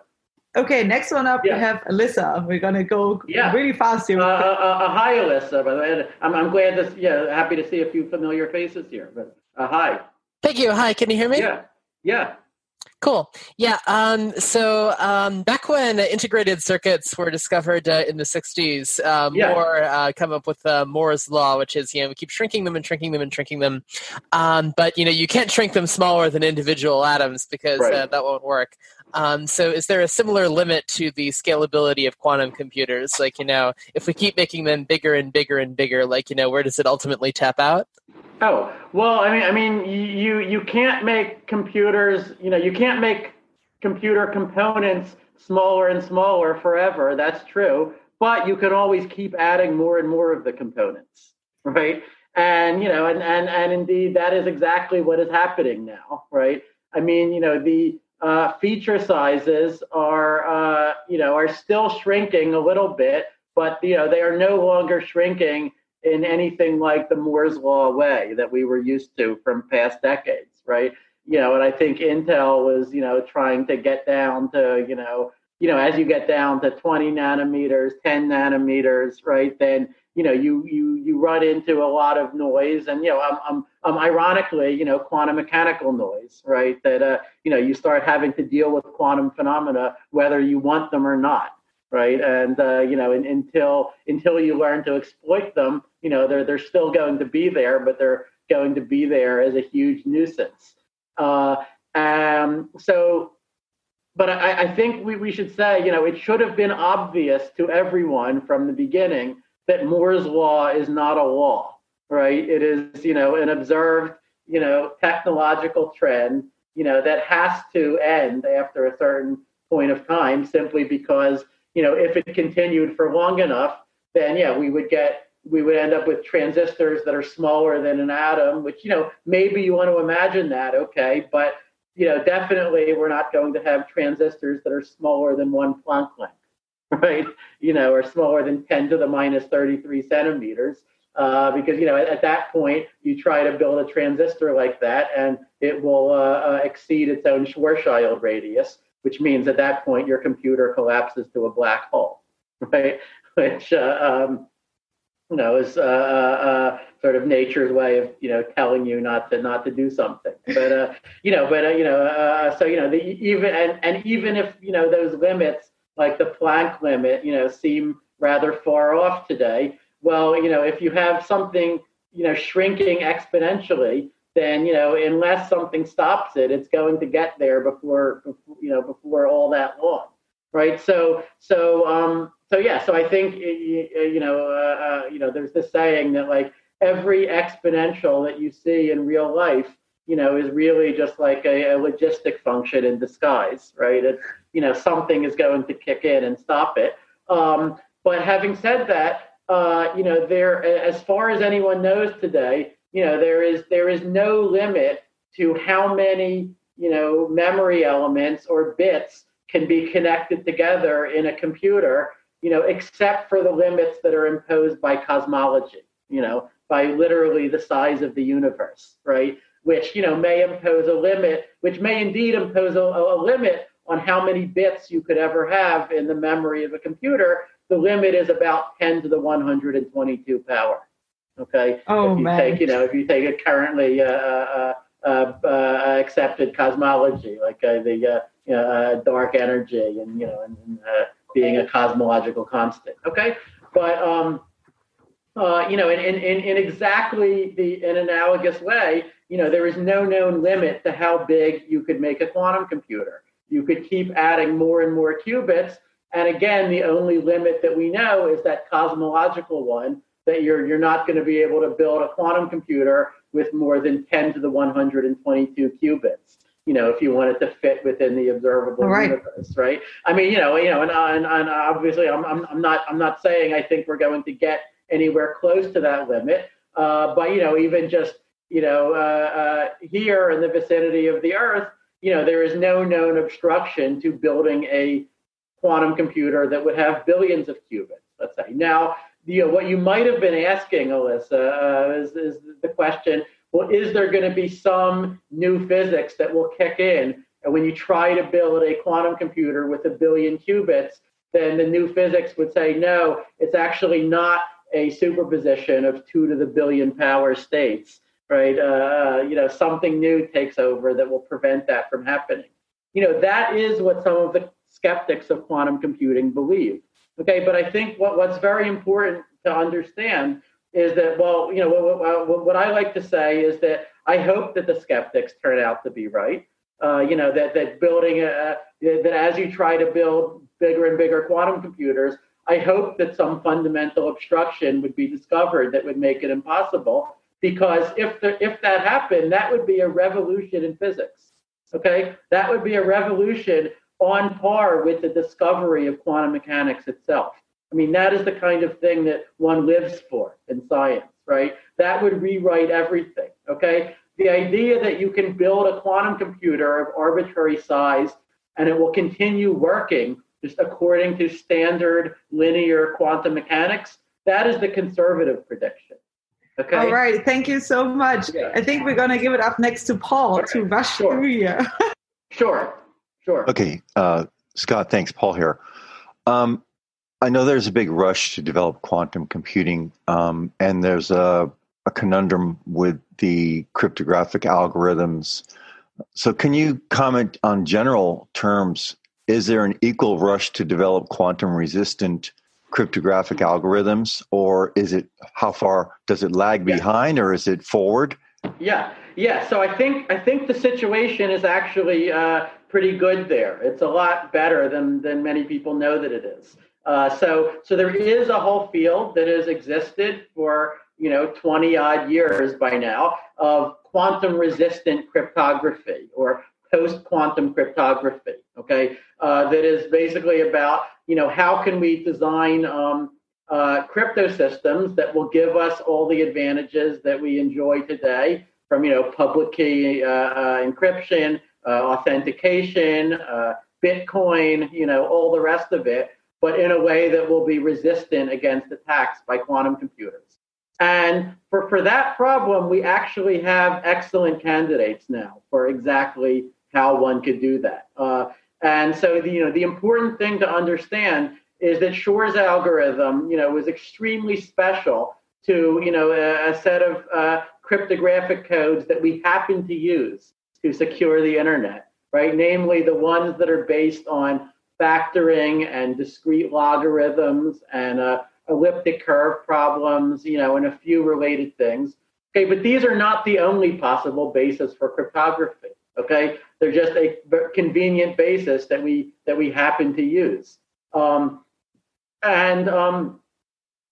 Okay, next one up, yeah. we have Alyssa. We're gonna go yeah. really fast here. Uh, uh, uh, hi, Alyssa. By the way, I'm, I'm glad to yeah, happy to see a few familiar faces here. But uh, hi. Thank you. Hi, can you hear me? Yeah. Yeah. Cool. Yeah. Um, so um, back when integrated circuits were discovered uh, in the 60s, uh, yeah. Moore uh, come up with uh, Moore's law, which is you know we keep shrinking them and shrinking them and shrinking them, um, but you know you can't shrink them smaller than individual atoms because right. Uh, that won't work. Um, so is there a similar limit to the scalability of quantum computers? Like, you know, if we keep making them bigger and bigger and bigger, like, you know, where does it ultimately tap out? Oh, well, I mean, I mean, you, you can't make computers, you know, you can't make computer components smaller and smaller forever. That's true. But you can always keep adding more and more of the components, right? And, you know, and, and, and indeed, that is exactly what is happening now, right? I mean, you know, the, uh, feature sizes are uh, you know are still shrinking a little bit, but you know they are no longer shrinking in anything like the Moore's law way that we were used to from past decades, right? You know, and I think Intel was you know trying to get down to you know you know as you get down to 20 nanometers, 10 nanometers, right? Then you know you you you run into a lot of noise and you know i'm i'm, I'm ironically you know quantum mechanical noise right? That uh you know you start having to deal with quantum phenomena whether you want them or not right? And uh you know in, until until you learn to exploit them you know they're they're still going to be there but they're going to be there as a huge nuisance. Uh um so but I, I think we, we should say, you know, it should have been obvious to everyone from the beginning that Moore's law is not a law, right? It is, you know, an observed, you know, technological trend, you know, that has to end after a certain point of time simply because, you know, if it continued for long enough, then yeah, we would get we would end up with transistors that are smaller than an atom, which, you know, maybe you want to imagine that, okay, but you know, definitely we're not going to have transistors that are smaller than one Planck length. right? You know, or smaller than 10 to the minus 33 centimeters. Uh, because you know at, at, that point you try to build a transistor like that and it will uh, uh, exceed its own Schwarzschild radius, which means at that point your computer collapses to a black hole, right? Which uh, um, you know is uh, uh, sort of nature's way of you know telling you not to not to do something. But you know, but you know, so you know, the, even and and even if you know those limits like the Planck limit, you know, seem rather far off today. Well, you know, if you have something, you know, shrinking exponentially, then you know, unless something stops it, it's going to get there before, you know, before all that long, right? So, so, um, so yeah, so I think you know, uh, uh, you know, there's this saying that like every exponential that you see in real life you know, is really just like a, a, logistic function in disguise, right? It's, you know, something is going to kick in and stop it. Um, but having said that, uh, you know, there, as far as anyone knows today, you know, there is there is no limit to how many, you know, memory elements or bits can be connected together in a computer you know, except for the limits that are imposed by cosmology, you know, by literally the size of the universe, right? Which, you know, may impose a limit, which may indeed impose a, a limit on how many bits you could ever have in the memory of a computer. The limit is about 10 to the 122 power. Okay. Oh, if you man. take, you know, if you take a currently uh, uh, uh, uh, accepted cosmology, like uh, the uh, uh, dark energy and, you know, and, and uh, being a cosmological constant. Okay. But, um, uh, you know, in, in, in exactly the in analogous way, you know, there is no known limit to how big you could make a quantum computer. You could keep adding more and more qubits. And again, the only limit that we know is that cosmological one that you're you're not going to be able to build a quantum computer with more than 10 to the 122 qubits. You know, if you want it to fit within the observable right. universe, right? I mean, you know, you know, and, and, and obviously, I'm, I'm I'm not I'm not saying I think we're going to get anywhere close to that limit. Uh, but you know, even just you know, uh, uh, here in the vicinity of the Earth, you know, there is no known obstruction to building a quantum computer that would have billions of qubits. Let's say now, you know, what you might have been asking, Alyssa, uh, is, is the question: Well, is there going to be some new physics that will kick in, and when you try to build a quantum computer with a billion qubits, then the new physics would say, no, it's actually not a superposition of two to the billion power states, right? Uh, you know, something new takes over that will prevent that from happening. You know, that is what some of the skeptics of quantum computing believe. Okay, but I think what, what's very important to understand is that, well, you know, what, what, what I like to say is that I hope that the skeptics turn out to be right. Uh, you know, that, that building, a, that as you try to build bigger and bigger quantum computers, I hope that some fundamental obstruction would be discovered that would make it impossible. Because if the, if that happened, that would be a revolution in physics. Okay, that would be a revolution on par with the discovery of quantum mechanics itself. I mean, that is the kind of thing that one lives for in science, right? That would rewrite everything. Okay, the idea that you can build a quantum computer of arbitrary size and it will continue working just according to standard linear quantum mechanics, that is the conservative prediction. Okay. All right. Thank you so much. Yeah. I think we're going to give it up next to Paul okay. to rush sure. through here. sure. Sure. Okay. Uh, Scott, thanks. Paul here. Um, I know there's a big rush to develop quantum computing, um, and there's a, a conundrum with the cryptographic algorithms. So, can you comment on general terms is there an equal rush to develop quantum resistant cryptographic algorithms or is it how far does it lag behind or is it forward? Yeah yeah so i think i think the situation is actually uh, pretty good there. It's a lot better than than many people know that it is. Uh, so so there is a whole field that has existed for you know 20 odd years by now of quantum resistant cryptography or post quantum cryptography. Okay, uh, that is basically about you know how can we design um, uh, crypto systems that will give us all the advantages that we enjoy today, from you know public key uh, uh encryption, uh, authentication, uh, Bitcoin, you know all the rest of it, but in a way that will be resistant against attacks by quantum computers. And for, for that problem, we actually have excellent candidates now for exactly how one could do that. Uh, and so, the, you know, the important thing to understand is that Shor's algorithm, you know, was extremely special to, you know, a, a set of uh, cryptographic codes that we happen to use to secure the internet, right? Namely, the ones that are based on factoring and discrete logarithms and uh, elliptic curve problems, you know, and a few related things. Okay, but these are not the only possible basis for cryptography. Okay, they're just a convenient basis that we that we happen to use. Um, and um,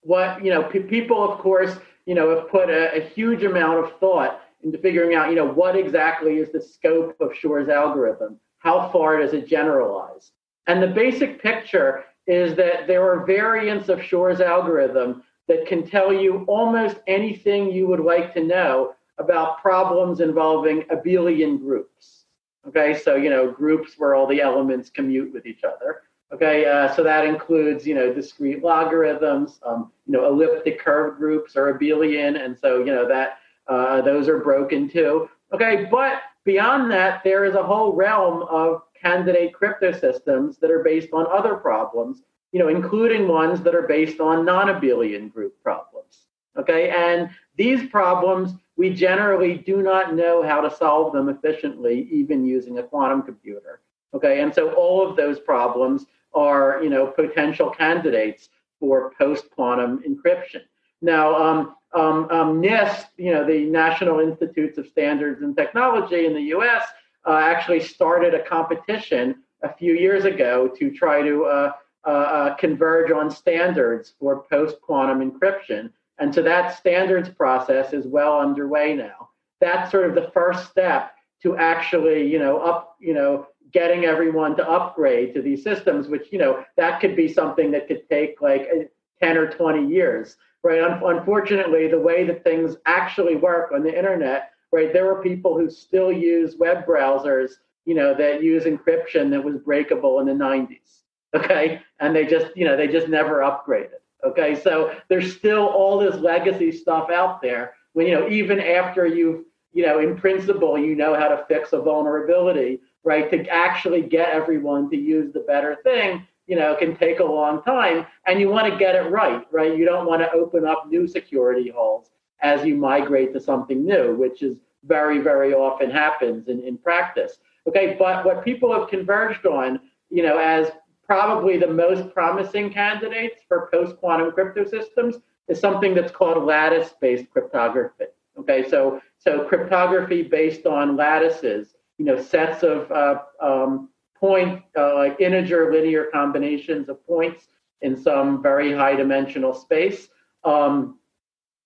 what you know, p- people, of course, you know, have put a, a, huge amount of thought into figuring out, you know, what exactly is the scope of Shor's algorithm? How far does it generalize? And the basic picture is that there are variants of Shor's algorithm that can tell you almost anything you would like to know about problems involving abelian groups. Okay, so you know groups where all the elements commute with each other. Okay, uh, so that includes, you know, discrete logarithms, um, you know, elliptic curve groups are abelian, and so, you know, that uh, those are broken too. Okay, but beyond that, there is a whole realm of candidate crypto systems that are based on other problems, you know, including ones that are based on non-abelian group problems. Okay, and these problems we generally do not know how to solve them efficiently, even using a quantum computer. Okay, and so all of those problems are, you know, potential candidates for post-quantum encryption. Now, um, um, um, NIST, you know, the National Institutes of Standards and Technology in the U.S., uh, actually started a competition a few years ago to try to uh, uh, uh converge on standards for post-quantum encryption. And so that standards process is well underway now. That's sort of the first step to actually, you know, up, you know, getting everyone to upgrade to these systems, which, you know, that could be something that could take like uh, 10 or 20 years, right? Unfortunately, the way that things actually work on the internet, right, there are people who still use web browsers, you know, that use encryption that was breakable in the 90s, okay? And they just, you know, they just never upgraded, okay? So there's still all this legacy stuff out there when, you know, even after you've, you know, in principle, you know how to fix a vulnerability, right? To actually get everyone to use the better thing, you know, can take a long time. And you want to get it right, right? You don't want to open up new security holes as you migrate to something new, which is very, very often happens in, in practice. Okay, but what people have converged on, you know, as probably the most promising candidates for post-quantum crypto systems is something that's called lattice-based cryptography. Okay, so so cryptography based on lattices you know sets of uh, um, point uh, like integer linear combinations of points in some very high dimensional space. Um,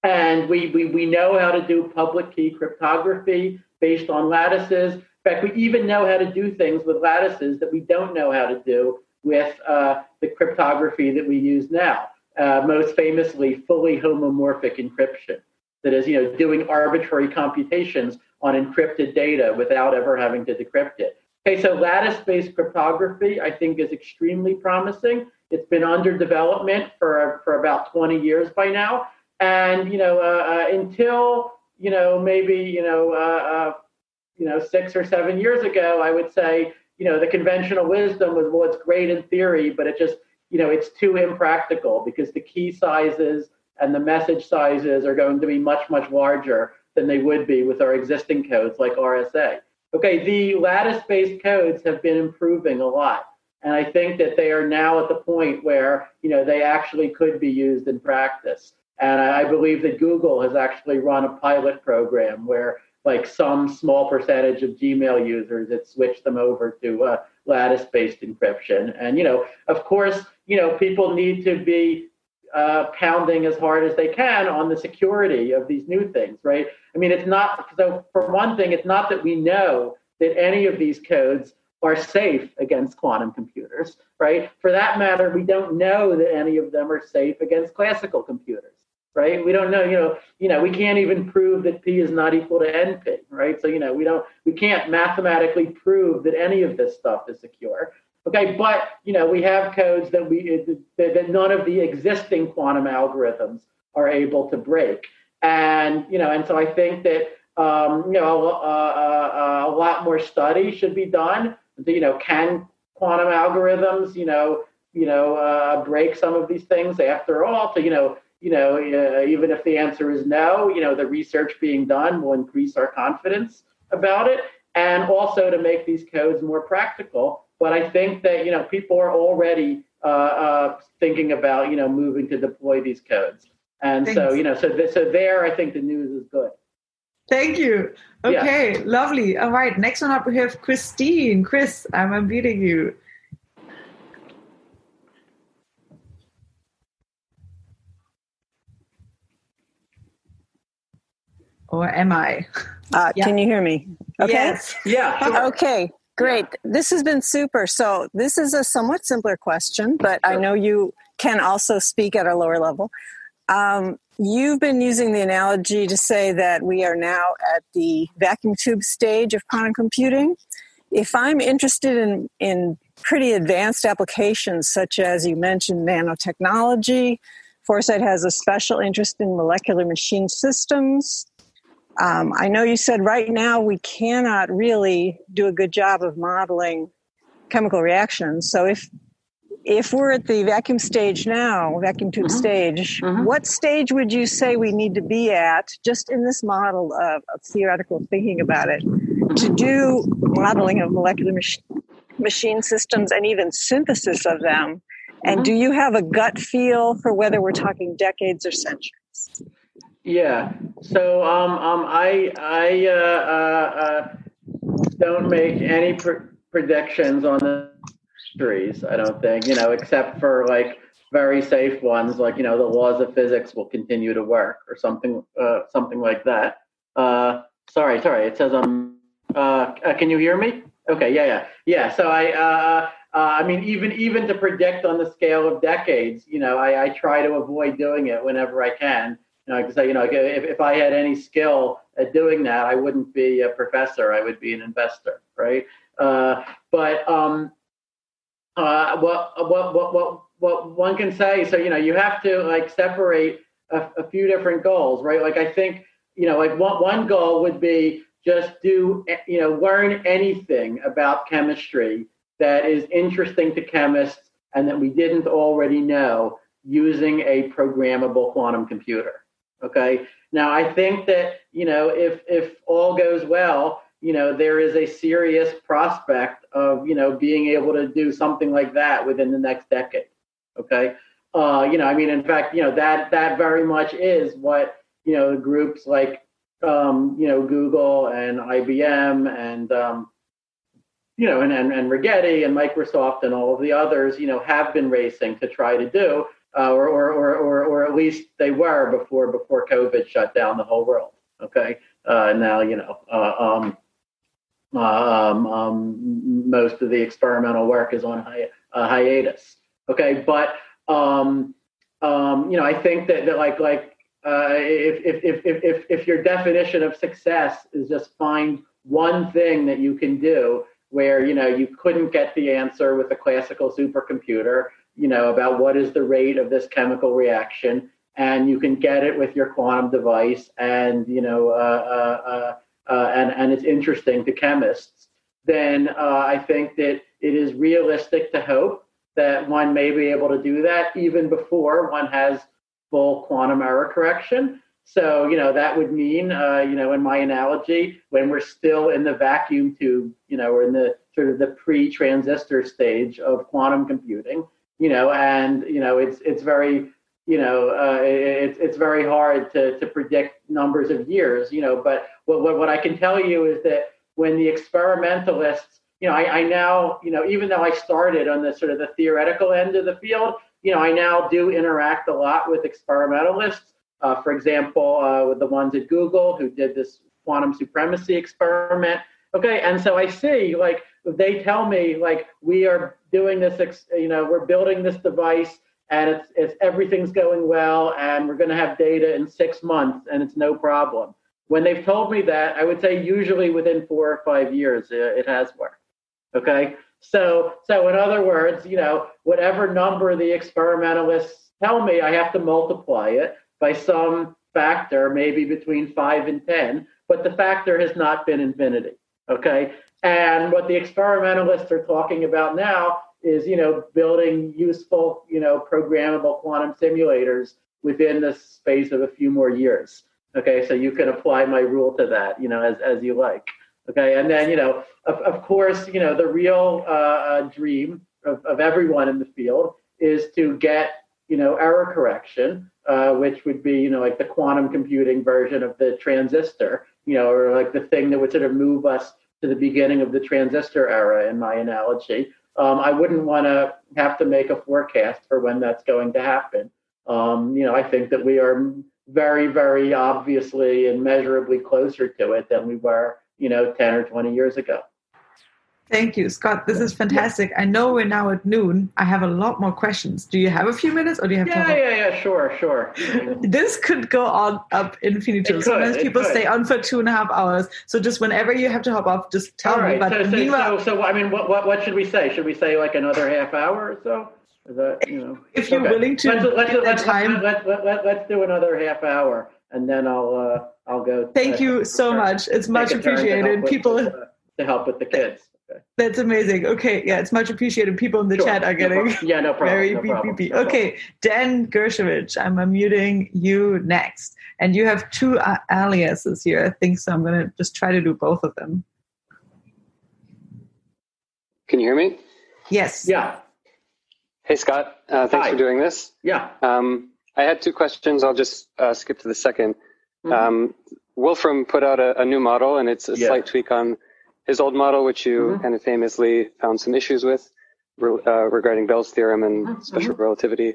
and we, we, we know how to do public key cryptography based on lattices. In fact, we even know how to do things with lattices that we don't know how to do with uh, the cryptography that we use now. Uh, most famously, fully homomorphic encryption. That is, you know, doing arbitrary computations on encrypted data without ever having to decrypt it. Okay, so lattice-based cryptography, I think, is extremely promising. It's been under development for for about 20 years by now, and you know, uh, uh, until you know maybe you know uh, uh, you know six or seven years ago, I would say you know the conventional wisdom was well, it's great in theory, but it just you know it's too impractical because the key sizes and the message sizes are going to be much much larger than they would be with our existing codes like RSA. Okay, the lattice based codes have been improving a lot. And I think that they are now at the point where, you know, they actually could be used in practice. And I believe that Google has actually run a pilot program where like some small percentage of Gmail users that switched them over to uh, lattice based encryption. And, you know, of course, you know, people need to be uh, pounding as hard as they can on the security of these new things, right? I mean, it's not, so for one thing, it's not that we know that any of these codes are safe against quantum computers, right? For that matter, we don't know that any of them are safe against classical computers, right? We don't know, you know, you know, we can't even prove that P is not equal to NP, right? So, you know, we don't, we can't mathematically prove that any of this stuff is secure. Okay, but you know we have codes that we that, that none of the existing quantum algorithms are able to break, and you know, and so I think that um, you know uh, uh, uh, a lot more study should be done. You know, can quantum algorithms, you know, you know, uh, break some of these things? After all, to you know, you know, uh, even if the answer is no, you know, the research being done will increase our confidence about it, and also to make these codes more practical but I think that you know people are already uh, uh, thinking about you know moving to deploy these codes, and Thanks. so you know so th- so there I think the news is good. Thank you. Okay, yeah. lovely. All right, next one up we have Christine. Chris, I'm unmuting you. Or am I? Uh, yeah. Can you hear me? Okay. Yes. Yeah. Sure. Okay. Great. This has been super. So, this is a somewhat simpler question, but I know you can also speak at a lower level. Um, you've been using the analogy to say that we are now at the vacuum tube stage of quantum computing. If I'm interested in, in pretty advanced applications, such as you mentioned nanotechnology. Foresight has a special interest in molecular machine systems. Um, I know you said right now we cannot really do a good job of modeling chemical reactions. So if if we're at the vacuum stage now, vacuum tube mm-hmm. stage, mm-hmm. what stage would you say we need to be at, just in this model of, of theoretical thinking about it, to do modeling of molecular mach- machine systems and even synthesis of them? And mm-hmm. do you have a gut feel for whether we're talking decades or centuries? Yeah. So um, um, I I uh, uh, uh, don't make any pr- predictions on the trees. I don't think you know, except for like very safe ones, like you know, the laws of physics will continue to work or something, uh, something like that. Uh, sorry, sorry. It says um. Uh, uh, can you hear me? Okay. Yeah. Yeah. Yeah. So I. Uh, uh, I mean, even even to predict on the scale of decades, you know, I, I try to avoid doing it whenever I can. Know, I can say, you know, if, if I had any skill at doing that, I wouldn't be a professor. I would be an investor, right? Uh, but um, uh, what, what, what, what, what one can say, so, you know, you have to like separate a, a few different goals, right? Like, I think, you know, like one, one goal would be just do, you know, learn anything about chemistry that is interesting to chemists and that we didn't already know using a programmable quantum computer. Okay. Now I think that you know if if all goes well, you know there is a serious prospect of you know being able to do something like that within the next decade. Okay. Uh, you know, I mean, in fact, you know that that very much is what you know groups like um, you know Google and IBM and um, you know, and, and, and Rigetti and Microsoft and all of the others, you know, have been racing to try to do, uh, or, or, or, or, or at least they were before before COVID shut down the whole world. Okay, uh, now you know, uh, um, uh, um, um, most of the experimental work is on hi- hiatus. Okay, but um, um, you know, I think that, that like like uh, if, if, if, if, if your definition of success is just find one thing that you can do where you know you couldn't get the answer with a classical supercomputer you know about what is the rate of this chemical reaction and you can get it with your quantum device and you know uh, uh, uh, uh and and it's interesting to chemists then uh, i think that it is realistic to hope that one may be able to do that even before one has full quantum error correction. So, you know, that would mean, uh, you know, in my analogy, when we're still in the vacuum tube, you know, we're in the sort of the pre-transistor stage of quantum computing, you know, and, you know, it's, it's very, you know, uh, it's, it's very hard to, to predict numbers of years, you know, but what, what, what I can tell you is that when the experimentalists, you know, I, I now, you know, even though I started on the sort of the theoretical end of the field, you know, I now do interact a lot with experimentalists uh, for example, uh, with the ones at Google who did this quantum supremacy experiment. Okay, and so I see like they tell me like we are doing this, you know, we're building this device and it's, it's everything's going well and we're going to have data in six months and it's no problem. When they've told me that, I would say usually within four or five years uh, it has worked. Okay, so so in other words, you know, whatever number the experimentalists tell me, I have to multiply it by some factor, maybe between five and 10, but the factor has not been infinity. Okay. And what the experimentalists are talking about now is, you know, building useful, you know, programmable quantum simulators within the space of a few more years. Okay. So you can apply my rule to that, you know, as, as you like. Okay. And then, you know, of, of course, you know, the real uh, uh dream of, of everyone in the field is to get, you know, error correction uh, which would be, you know, like the quantum computing version of the transistor, you know, or like the thing that would sort of move us to the beginning of the transistor era, in my analogy. Um, I wouldn't want to have to make a forecast for when that's going to happen. Um, you know, I think that we are very, very obviously and measurably closer to it than we were, you know, 10 or 20 years ago. Thank you, Scott. This is fantastic. I know we're now at noon. I have a lot more questions. Do you have a few minutes, or do you have? Yeah, time? yeah, yeah. Sure, sure. this could go on up infinitum. Sometimes people stay on for two and a half hours. So just whenever you have to hop off, just tell All right. me. But so, so, meanwhile, so, so, I mean, what, what, what should we say? Should we say like another half hour or so? Is that you know? if you're willing to let's, let's, let's, time. Let, let, let, let's do another half hour, and then I'll uh, I'll go. Thank uh, you so much. It's much take a turn to appreciated. with- People. uh, to help with the kids. Okay. That's amazing. Okay, yeah, it's much appreciated. People in the Sure. chat are getting problem. yeah, no problem. very no beep, problem. beep, beep. No. Okay, Dan Gershowitz, I'm unmuting you next. And you have two uh, aliases here, I think, so I'm going to just try to do both of them. Can you hear me? Yes. Yeah, Hey, Scott. Uh, thanks Hi. for doing this. yeah. Um, I had two questions. I'll just uh, skip to the 2nd Mhm. Um, Wolfram put out a, a new model, and it's a Yeah. slight tweak on his old model, which you Mhm. kind of famously found some issues with re- uh, regarding Bell's theorem and Mhm. special relativity.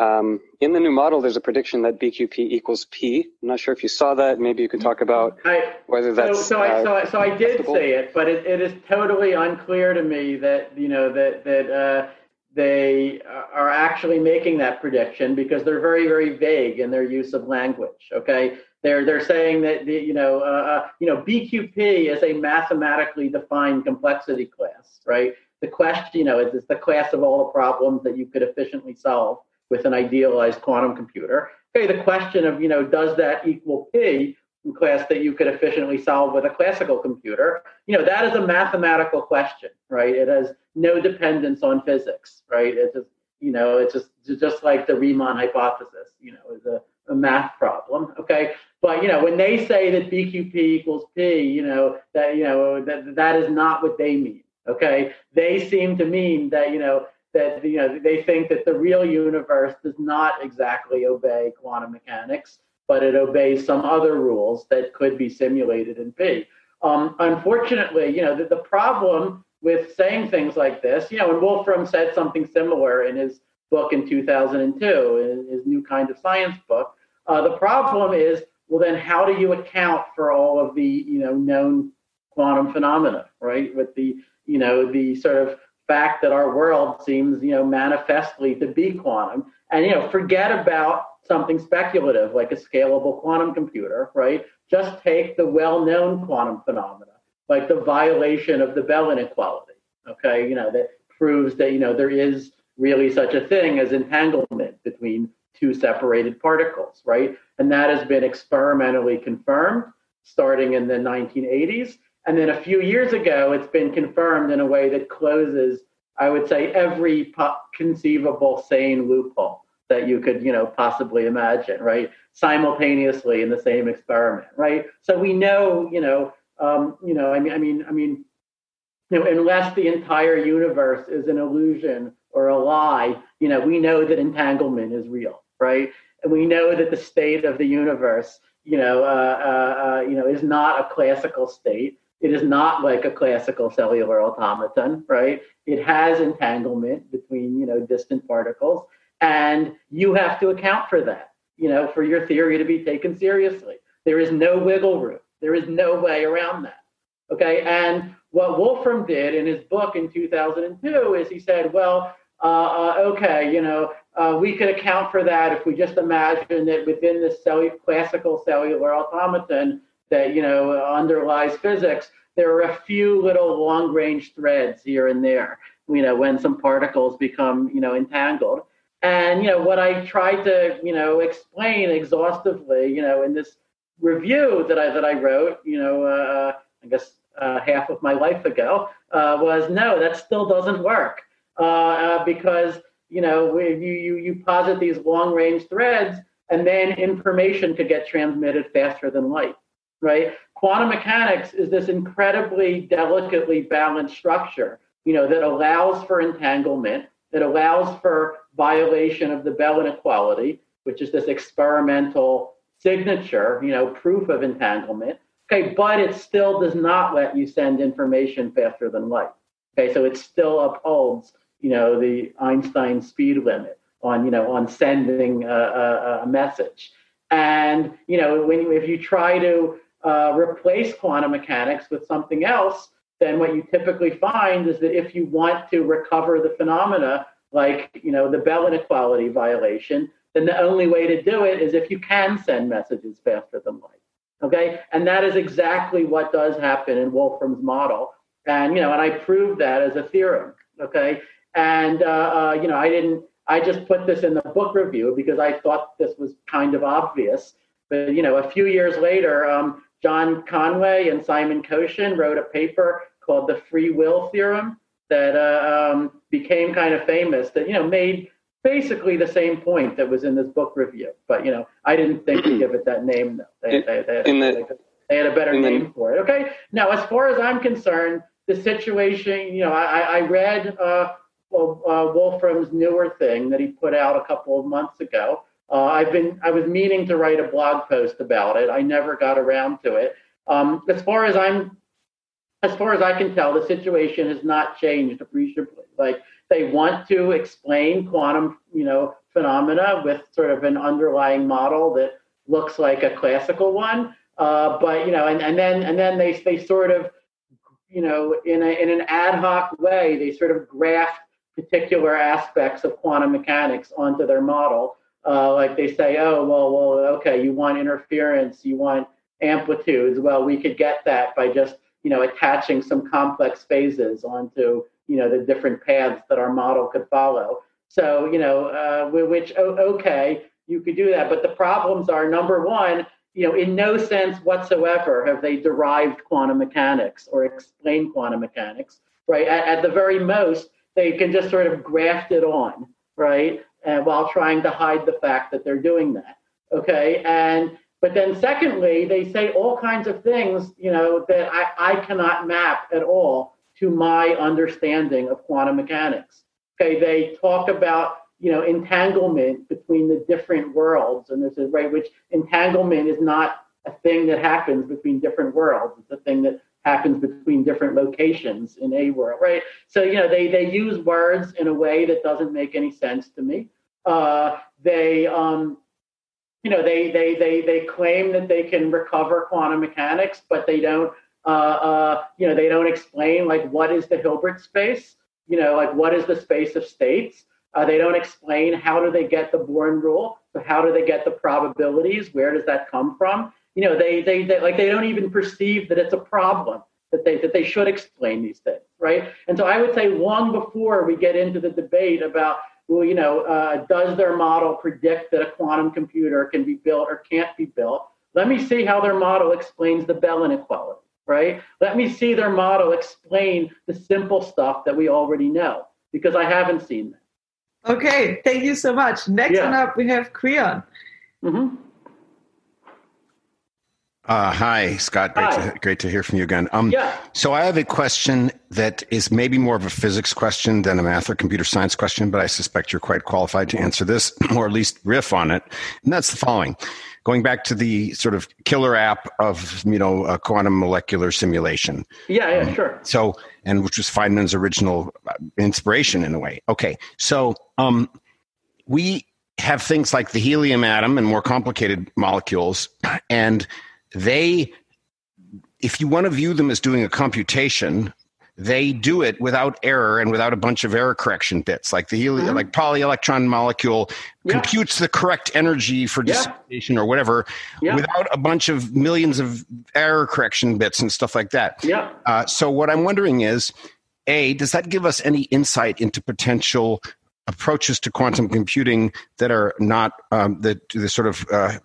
Um, in the new model, there's a prediction that BQP equals P. I'm not sure if you saw that. Maybe you could talk about I, whether so, that's so, I, uh, so, I, so I did acceptable. say it, but it, it is totally unclear to me that you know that that uh, they are actually making that prediction because they're very very vague in their use of language. Okay, they're they're saying that the, you know uh, uh, you know BQP is a mathematically defined complexity class, right? The question you know is, is the class of all the problems that you could efficiently solve with an idealized quantum computer. Okay, the question of you know does that equal P? class that you could efficiently solve with a classical computer you know that is a mathematical question right it has no dependence on physics right it's just you know it's just it's just like the riemann hypothesis you know is a, a math problem okay but you know when they say that bqp equals p you know that you know that that is not what they mean okay they seem to mean that you know that you know they think that the real universe does not exactly obey quantum mechanics but it obeys some other rules that could be simulated in P. Um, unfortunately, you know, the, the problem with saying things like this, you know, and Wolfram said something similar in his book in 2002, in his new kind of science book. Uh, the problem is, well, then how do you account for all of the, you know, known quantum phenomena, right? With the, you know, the sort of fact that our world seems, you know, manifestly to be quantum, and you know, forget about something speculative like a scalable quantum computer, right? Just take the well-known quantum phenomena, like the violation of the Bell inequality. Okay, you know that proves that you know there is really such a thing as entanglement between two separated particles, right? And that has been experimentally confirmed starting in the 1980s. And then a few years ago, it's been confirmed in a way that closes, I would say, every conceivable sane loophole that you could, you know, possibly imagine, right? Simultaneously in the same experiment, right? So we know, you know, um, you know, I mean, I mean, I mean, you know, unless the entire universe is an illusion or a lie, you know, we know that entanglement is real, right? And we know that the state of the universe, you know, uh, uh, uh, you know, is not a classical state. It is not like a classical cellular automaton, right? It has entanglement between, you know, distant particles, and you have to account for that, you know, for your theory to be taken seriously. There is no wiggle room. There is no way around that. Okay, and what Wolfram did in his book in 2002 is he said, well, uh, uh, okay, you know, uh, we could account for that if we just imagine that within the classical cellular automaton that, you know, underlies physics, there are a few little long range threads here and there, you know, when some particles become, you know, entangled. And, you know, what I tried to, you know, explain exhaustively, you know, in this review that I, that I wrote, you know, uh, I guess uh, half of my life ago, uh, was no, that still doesn't work uh, uh, because you know you you you posit these long range threads, and then information could get transmitted faster than light, right? Quantum mechanics is this incredibly delicately balanced structure, you know, that allows for entanglement, that allows for violation of the Bell inequality, which is this experimental signature, you know, proof of entanglement Okay, but it still does not let you send information faster than light. Okay, so it still upholds, you know, the Einstein speed limit on, you know, on sending a, a, a message. And you know, when you, if you try to uh, replace quantum mechanics with something else, then what you typically find is that if you want to recover the phenomena, like you know the Bell inequality violation, then the only way to do it is if you can send messages faster than light. Okay, and that is exactly what does happen in Wolfram's model, and you know, and I proved that as a theorem. Okay, and uh, uh, you know, I didn't. I just put this in the book review because I thought this was kind of obvious. But you know, a few years later, um, John Conway and Simon Kochen wrote a paper called the free will theorem that uh, um, became kind of famous. That you know made basically the same point that was in this book review. But you know, I didn't think to give it that name. Though. They, they, they, the, they had a better name the, for it. Okay. Now, as far as I'm concerned, the situation, you know, I, I read uh, uh, Wolfram's newer thing that he put out a couple of months ago. Uh, I've been, I was meaning to write a blog post about it. I never got around to it. Um, as far as I'm, as far as I can tell, the situation has not changed appreciably. Like they want to explain quantum, you know, phenomena with sort of an underlying model that looks like a classical one. Uh, but you know, and, and then and then they they sort of, you know, in a in an ad hoc way, they sort of graft particular aspects of quantum mechanics onto their model. Uh, like they say, oh well, well, okay, you want interference, you want amplitudes. Well, we could get that by just you know attaching some complex phases onto you know the different paths that our model could follow. So you know, uh, which okay, you could do that, but the problems are number one, you know, in no sense whatsoever have they derived quantum mechanics or explained quantum mechanics, right? At, at the very most, they can just sort of graft it on, right? And while trying to hide the fact that they're doing that, okay? And but then secondly, they say all kinds of things, you know, that I, I cannot map at all to my understanding of quantum mechanics. Okay, they talk about you know entanglement between the different worlds, and this is right, which entanglement is not a thing that happens between different worlds. It's a thing that happens between different locations in a world, right? So you know they they use words in a way that doesn't make any sense to me. Uh, they um, you know they they they they claim that they can recover quantum mechanics, but they don't uh, uh, you know, they don't explain like what is the Hilbert space, you know, like what is the space of states. Uh, they don't explain how do they get the Born rule. So how do they get the probabilities? Where does that come from? You know, they, they, they like they don't even perceive that it's a problem that they that they should explain these things, right? And so I would say long before we get into the debate about well, you know, uh, does their model predict that a quantum computer can be built or can't be built? Let me see how their model explains the Bell inequality right? Let me see their model explain the simple stuff that we already know because I haven't seen that. Okay, thank you so much. Next yeah. one up, we have Creon. Mm-hmm. Uh, hi, Scott. Great, hi. To, great to hear from you again. Um, yeah. So I have a question that is maybe more of a physics question than a math or computer science question, but I suspect you're quite qualified to answer this, or at least riff on it. And that's the following going back to the sort of killer app of you know a quantum molecular simulation. Yeah, yeah, um, sure. So, and which was Feynman's original uh, inspiration in a way. Okay, so um, we have things like the helium atom and more complicated molecules, and they, if you want to view them as doing a computation, they do it without error and without a bunch of error correction bits. Like the helium, mm-hmm. like polyelectron molecule yeah. computes the correct energy for dissociation yeah. or whatever yeah. without a bunch of millions of error correction bits and stuff like that. Yeah. Uh, so what I'm wondering is, a, does that give us any insight into potential approaches to quantum computing that are not um, the, the sort of uh,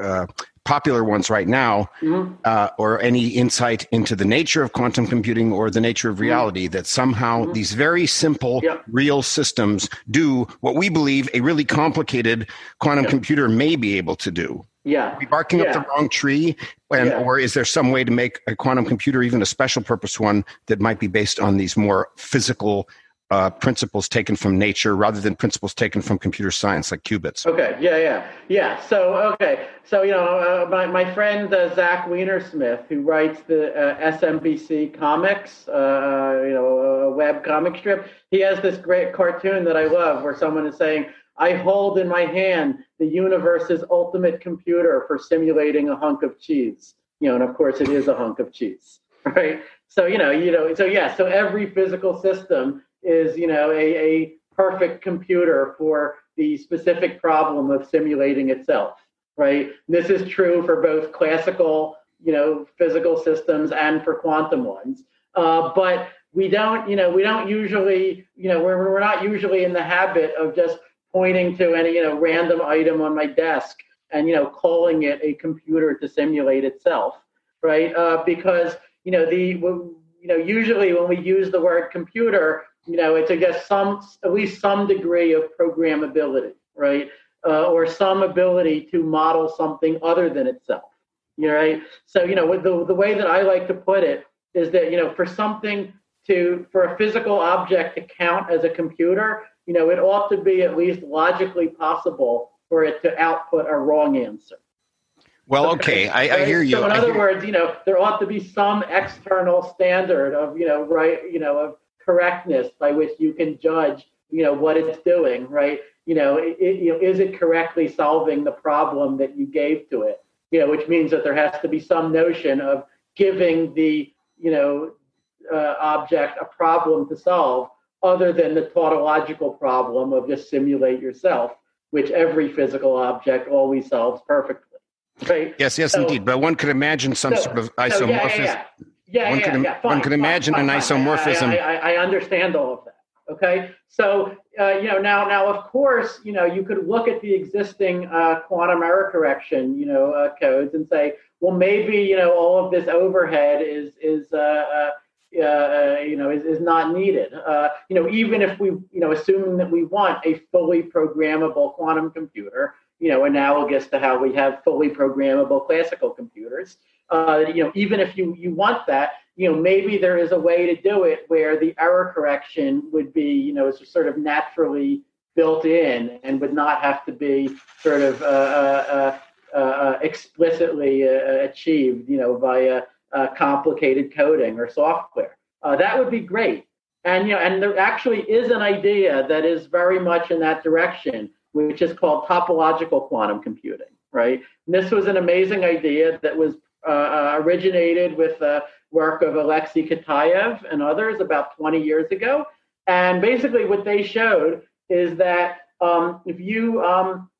uh, popular ones right now, mm-hmm. uh, or any insight into the nature of quantum computing or the nature of mm-hmm. reality, mm-hmm. that somehow mm-hmm. these very simple, real systems do what we believe a really complicated quantum computer may be able to do. Yeah. Are we barking yeah. up the wrong tree? And, yeah. Or is there some way to make a quantum computer, even a special purpose one, that might be based on these more physical uh, principles taken from nature rather than principles taken from computer science like qubits. Okay, yeah, yeah, yeah. So, okay, so you know, uh, my my friend uh, Zach Weinersmith, who writes the uh, SMBC comics, uh, you know, web comic strip, he has this great cartoon that I love, where someone is saying, "I hold in my hand the universe's ultimate computer for simulating a hunk of cheese." You know, and of course, it is a hunk of cheese, right? So you know, you know, so yeah, so every physical system is you know a, a perfect computer for the specific problem of simulating itself, right? This is true for both classical, you know, physical systems and for quantum ones. Uh, but we don't, you know, we don't usually, you know, we're, we're not usually in the habit of just pointing to any, you know, random item on my desk and, you know, calling it a computer to simulate itself, right? Uh, because, you know, the, you know, usually when we use the word computer, you know, it's, I guess, some, at least some degree of programmability, right? Uh, or some ability to model something other than itself, you know, right? So, you know, the, the way that I like to put it is that, you know, for something to for a physical object to count as a computer, you know, it ought to be at least logically possible for it to output a wrong answer. Well, okay, I, I hear you. So in I other words, you know, there ought to be some external standard of, you know, right, you know, of correctness by which you can judge, you know, what it's doing, right? You know, it, it, you know, is it correctly solving the problem that you gave to it? You know, which means that there has to be some notion of giving the, you know, uh, object a problem to solve other than the tautological problem of just simulate yourself, which every physical object always solves perfectly. Right? Yes, yes, So- indeed. But one could imagine some so- sort of so yeah, isomorphism. Yeah, yeah, One yeah, could yeah, one fine, could fine, imagine fine, an isomorphism. I, I, I understand all of that. Okay, so uh, you know now, now of course, you know you could look at the existing uh, quantum error correction, you know, uh, codes and say, well, maybe you know all of this overhead is is uh, uh, uh, you know is, is not needed. Uh, you know, even if we you know assuming that we want a fully programmable quantum computer, you know, analogous to how we have fully programmable classical computers. Uh, you know, even if you you want that, you know, maybe there is a way to do it where the error correction would be, you know, sort of naturally built in and would not have to be sort of uh, uh, uh, uh, explicitly uh, achieved, you know, via complicated coding or software. That would be great. And you know, and there actually is an idea that is very much in that direction, which is called topological quantum computing. Right. And this was an amazing idea that was uh, uh, originated with the work of Alexei Kitaev and others about 20 years ago. And basically, what they showed is that um, if you um,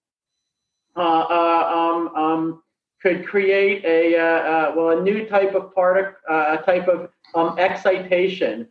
uh, uh, um, um, could create a uh, uh, well a new type of particle, uh, a type of um, excitation,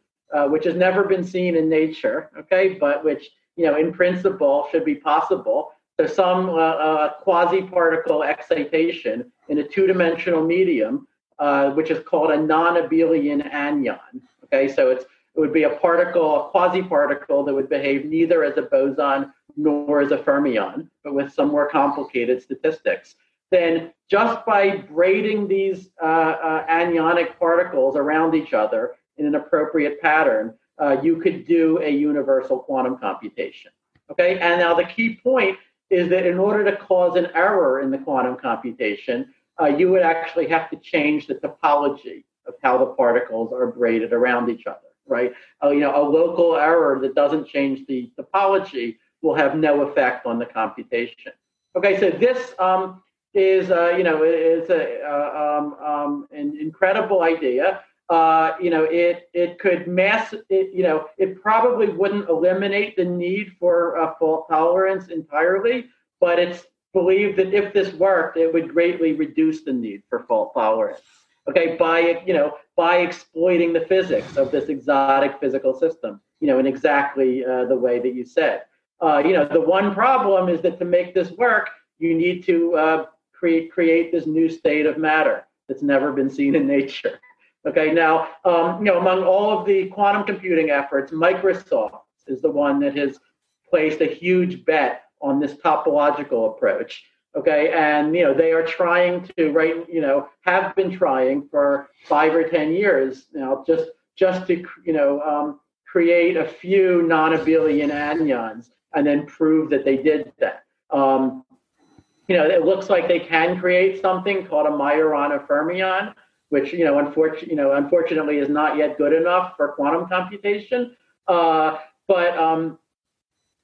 which has never been seen in nature. Okay, but which you know in principle should be possible. So some uh, quasi-particle excitation in a two-dimensional medium, uh, which is called a non-abelian anyon. Okay, so it's it would be a particle, a quasi-particle that would behave neither as a boson nor as a fermion, but with some more complicated statistics. Then just by braiding these uh, uh, anyonic particles around each other in an appropriate pattern, uh, you could do a universal quantum computation. Okay, and now the key point is that in order to cause an error in the quantum computation, uh, you would actually have to change the topology of how the particles are braided around each other, right? Uh, you know, a local error that doesn't change the topology will have no effect on the computation. Okay, so this um, is, uh, you know, is uh, um, um, an incredible idea. Uh, you know, it it could mass, it, you know, it probably wouldn't eliminate the need for uh, fault tolerance entirely, but it's believed that if this worked, it would greatly reduce the need for fault tolerance. Okay, by you know, by exploiting the physics of this exotic physical system, you know, in exactly uh, the way that you said. Uh, you know, the one problem is that to make this work, you need to create create this new state of matter that's never been seen in nature. Okay, now, um, you know, among all of the quantum computing efforts, Microsoft is the one that has placed a huge bet on this topological approach. Okay, and you know they are trying to right, you know, have been trying for five or ten years now, just just to you know um, create a few non-abelian anyons and then prove that they did that. Um, you know, it looks like they can create something called a Majorana fermion, which you know, unfortunately, you know, unfortunately, is not yet good enough for quantum computation. Uh, but um,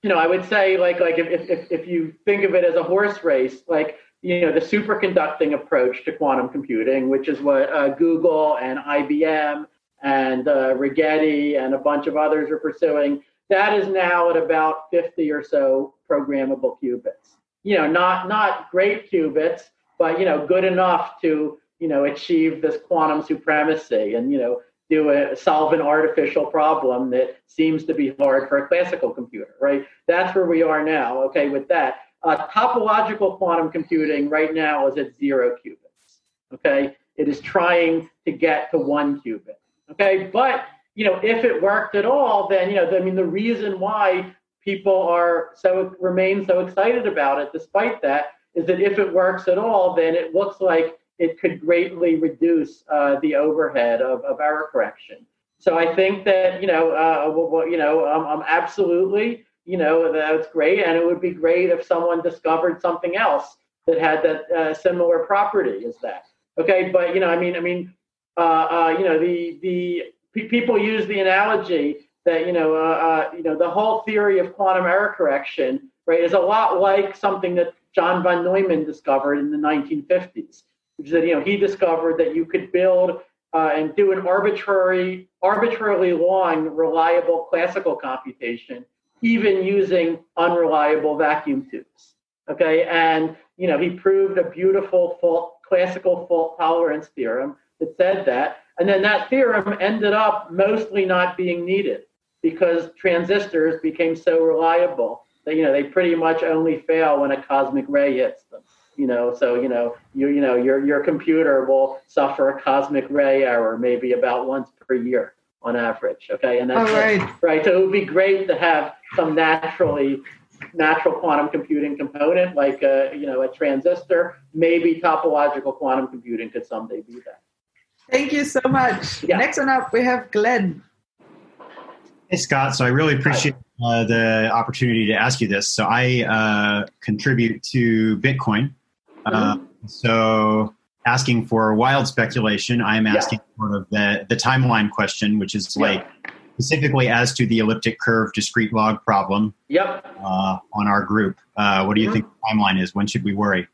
you know, I would say like like if, if if you think of it as a horse race, like you know, the superconducting approach to quantum computing, which is what uh, Google and IBM and uh, Rigetti and a bunch of others are pursuing, that is now at about 50 or so programmable qubits. You know, not not great qubits, but you know, good enough to you know achieve this quantum supremacy and you know do a solve an artificial problem that seems to be hard for a classical computer, right? That's where we are now. Okay, with that, uh, topological quantum computing right now is at zero qubits. Okay, it is trying to get to one qubit. Okay, but you know, if it worked at all, then you know, I mean, the reason why people are so remain so excited about it, despite that, is that if it works at all, then it looks like it could greatly reduce uh, the overhead of, of error correction. So I think that you know, uh, well, you know, um, um, absolutely, you know, that's great, and it would be great if someone discovered something else that had that uh, similar property as that. Okay, but you know, I mean, I mean, uh, uh, you know, the the people use the analogy that you know, uh, uh, you know, the whole theory of quantum error correction, right, is a lot like something that John von Neumann discovered in the 1950s, which is that you know he discovered that you could build uh, and do an arbitrary, arbitrarily long, reliable classical computation, even using unreliable vacuum tubes. Okay, and you know he proved a beautiful fault, classical fault tolerance theorem that said that. And then that theorem ended up mostly not being needed because transistors became so reliable that you know they pretty much only fail when a cosmic ray hits them. You know, so you know, you you know, your your computer will suffer a cosmic ray error maybe about once per year on average. Okay, and that's right. right. So it would be great to have some naturally natural quantum computing component like a, you know a transistor. Maybe topological quantum computing could someday be that. Thank you so much. Yeah. Next one up, we have Glenn. Hey, Scott. So I really appreciate uh, the opportunity to ask you this. So I uh, contribute to Bitcoin. Uh, mm-hmm. so asking for wild speculation, I'm asking yeah. sort of the, the timeline question, which is like yeah. specifically as to the elliptic curve discrete log problem. Yep. Uh, on our group, uh, what do you mm-hmm. think the timeline is? When should we worry?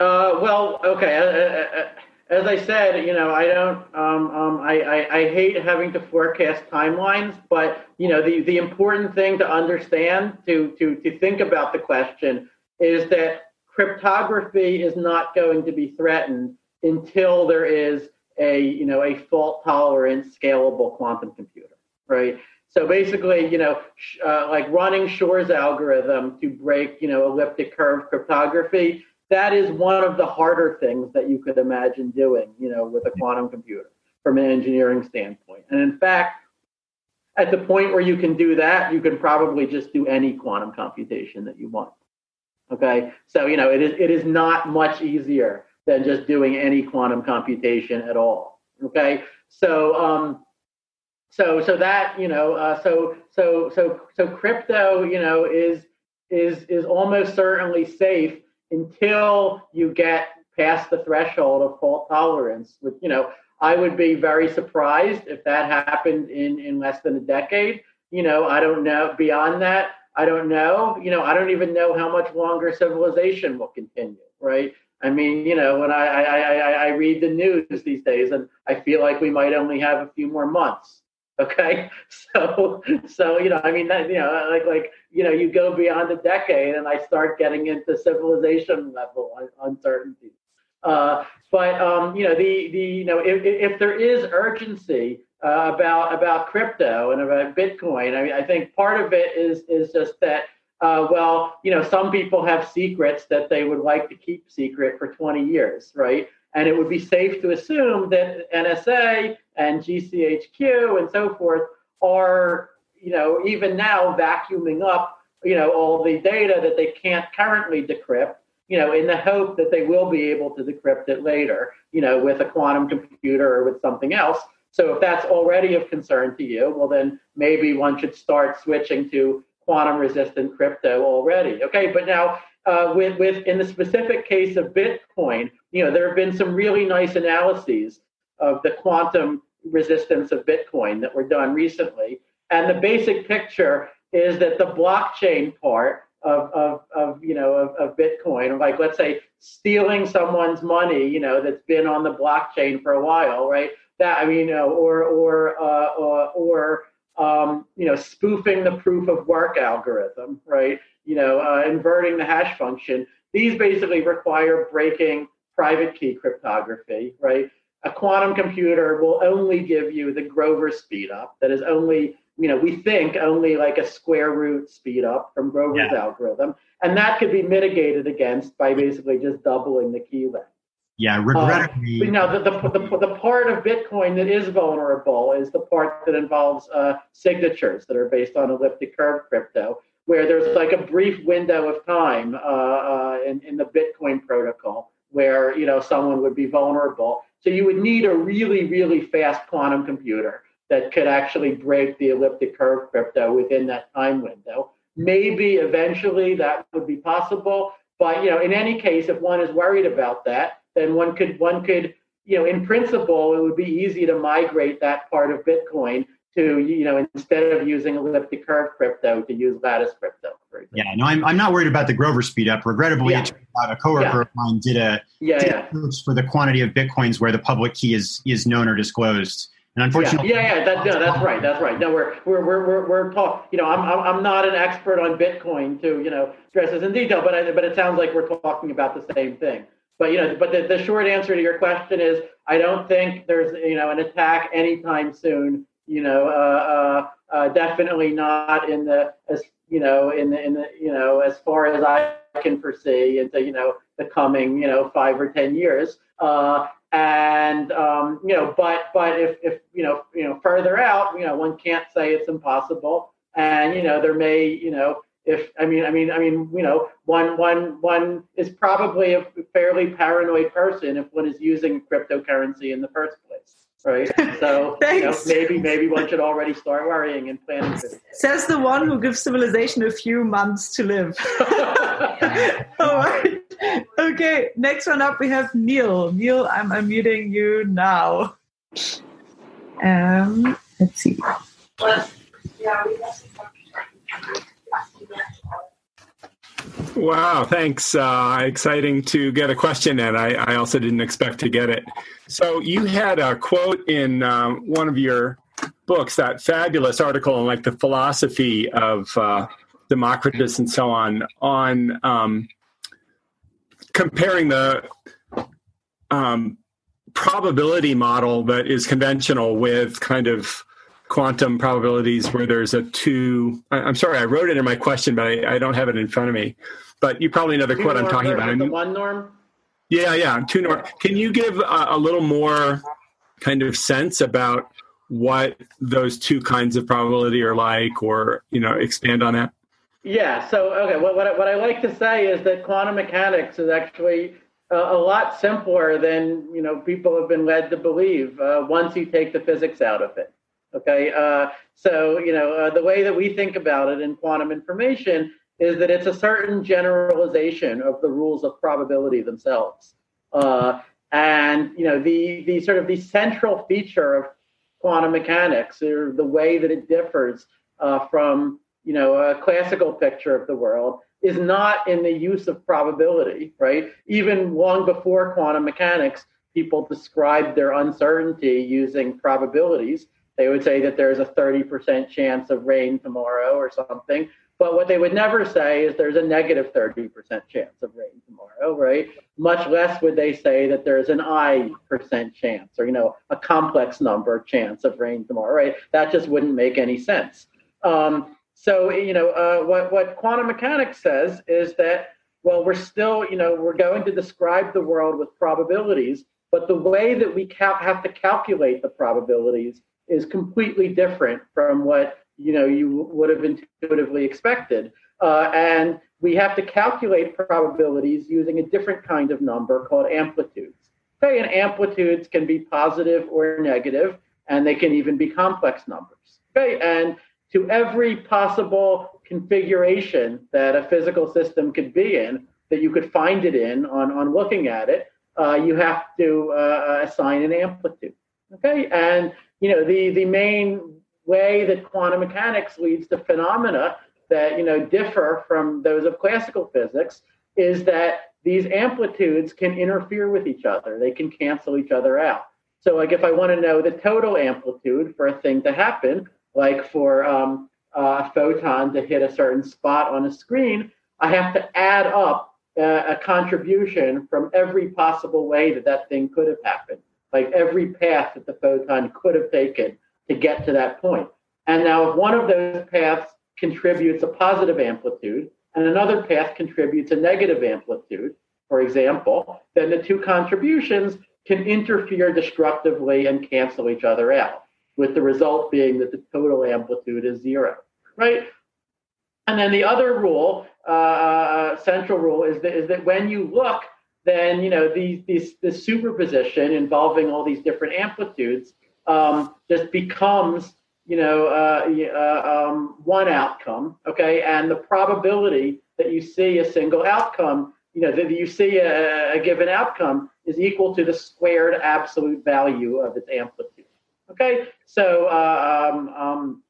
Uh, well, okay as I said, you know, I don't, um, um, I, I, I, hate having to forecast timelines, but you know, the, the important thing to understand to, to, to think about the question is that cryptography is not going to be threatened until there is a, you know, a fault tolerant scalable quantum computer, right? So basically, you know, uh, like running Shor's algorithm to break, you know, elliptic curve cryptography that is one of the harder things that you could imagine doing, you know, with a quantum computer from an engineering standpoint. And in fact, at the point where you can do that, you can probably just do any quantum computation that you want. Okay, so you know it is it is not much easier than just doing any quantum computation at all. Okay, so um, so so that you know uh, so so so so crypto you know is is is almost certainly safe until you get past the threshold of fault tolerance. With you know, I would be very surprised if that happened in in less than a decade. You know, I don't know. Beyond that, I don't know. You know, I don't even know how much longer civilization will continue. Right. I mean, you know, when I, I, I, I read the news these days, and I feel like we might only have a few more months. Okay, so so you know, I mean, that, you know, like like you know, you go beyond a decade, and I start getting into civilization level uncertainty. Uh, but um, you know, the the you know, if if there is urgency uh, about about crypto and about Bitcoin, I mean, I think part of it is is just that. Uh, well, you know, some people have secrets that they would like to keep secret for 20 years, right? And it would be safe to assume that NSA and GCHQ and so forth are, you know, even now vacuuming up, you know, all the data that they can't currently decrypt, you know, in the hope that they will be able to decrypt it later, you know, with a quantum computer or with something else. So if that's already of concern to you, well, then maybe one should start switching to quantum resistant crypto already. Okay, but now uh, with, with in the specific case of Bitcoin, you know, there have been some really nice analyses of the quantum resistance of Bitcoin that were done recently. And the basic picture is that the blockchain part of, of, of you know of, of Bitcoin, like let's say stealing someone's money, you know, that's been on the blockchain for a while, right? That I mean, you know, or or uh, or, or um, you know, spoofing the proof of work algorithm, right? You know, uh, inverting the hash function. These basically require breaking private key cryptography, right? A quantum computer will only give you the Grover speed up. That is only you know, we think only like a square root speed up from Grover's yeah. algorithm. And that could be mitigated against by basically just doubling the key length. Yeah, regrettably. You know, the, the, the, the, part of Bitcoin that is vulnerable is the part that involves uh, signatures that are based on elliptic curve crypto, where there's like a brief window of time uh, uh, in, in the Bitcoin protocol where, you know, someone would be vulnerable. So you would need a really, really fast quantum computer that could actually break the elliptic curve crypto within that time window. Maybe eventually that would be possible, but you know, in any case, if one is worried about that, then one could one could you know, in principle, it would be easy to migrate that part of Bitcoin to you know instead of using elliptic curve crypto to use lattice crypto. Yeah, no, I'm, I'm not worried about the Grover speed up. Regrettably, yeah. a coworker yeah. of mine did a yeah, did yeah. for the quantity of bitcoins where the public key is is known or disclosed. And unfortunately, yeah, yeah, yeah that, no, that's right, that's right. No, we're we're we're we're, we're talk, You know, I'm, I'm I'm not an expert on Bitcoin to you know stress this in detail, but I, but it sounds like we're talking about the same thing. But you know, but the, the short answer to your question is, I don't think there's you know an attack anytime soon. You know, uh, uh, uh, definitely not in the as you know in the in the you know as far as I can foresee into you know the coming you know five or ten years. Uh, and um, you know, but but if if you know you know further out, you know, one can't say it's impossible, and you know, there may you know if I mean I mean I mean you know one one one is probably a fairly paranoid person if one is using cryptocurrency in the first place right? So you know, maybe maybe one should already start worrying and planning. Says the one who gives civilization a few months to live. All right. Okay, next one up we have Neil. Neil, I'm unmuting you now. Um, let's see. Wow, thanks. Uh, exciting to get a question and I, I, also didn't expect to get it. So, you had a quote in um, one of your books, that fabulous article on like the philosophy of uh, Democritus and so on, on um, comparing the um, probability model that is conventional with kind of quantum probabilities where there's a two. I'm sorry, I wrote it in my question, but I, I don't have it in front of me. But you probably know the two quote I'm talking about. The one norm. Yeah, yeah, two norm. Can you give a, a little more kind of sense about what those two kinds of probability are like, or you know, expand on that? Yeah. So, okay. What what I, what I like to say is that quantum mechanics is actually a, a lot simpler than you know people have been led to believe. Uh, once you take the physics out of it. Okay, uh, so you know uh, the way that we think about it in quantum information is that it's a certain generalization of the rules of probability themselves, uh, and you know the the sort of the central feature of quantum mechanics, or the way that it differs uh, from you know a classical picture of the world, is not in the use of probability. Right, even long before quantum mechanics, people described their uncertainty using probabilities they would say that there's a 30% chance of rain tomorrow or something. But what they would never say is there's a negative 30% chance of rain tomorrow, right? Much less would they say that there's an I percent chance or, you know, a complex number chance of rain tomorrow, right? That just wouldn't make any sense. Um, so, you know, uh, what, what quantum mechanics says is that, well, we're still, you know, we're going to describe the world with probabilities, but the way that we cal- have to calculate the probabilities is completely different from what you know you would have intuitively expected. Uh, and we have to calculate probabilities using a different kind of number called amplitudes. Okay, and amplitudes can be positive or negative, and they can even be complex numbers. Okay, and to every possible configuration that a physical system could be in, that you could find it in on, on looking at it, uh, you have to uh, assign an amplitude. Okay, and you know the the main way that quantum mechanics leads to phenomena that you know differ from those of classical physics is that these amplitudes can interfere with each other. They can cancel each other out. So, like if I want to know the total amplitude for a thing to happen, like for um, a photon to hit a certain spot on a screen, I have to add up uh, a contribution from every possible way that that thing could have happened, like every path that the photon could have taken to get to that point. And now, if one of those paths contributes a positive amplitude and another path contributes a negative amplitude, for example, then the two contributions can interfere destructively and cancel each other out, with the result being that the total amplitude is zero, right? And then the other rule, uh, central rule, is that, is that when you look, then you know these this superposition involving all these different amplitudes um, just becomes you know uh, uh, um, one outcome, okay, and the probability that you see a single outcome, you know, that you see a, a given outcome is equal to the squared absolute value of its amplitude. Okay, so uh, um, um,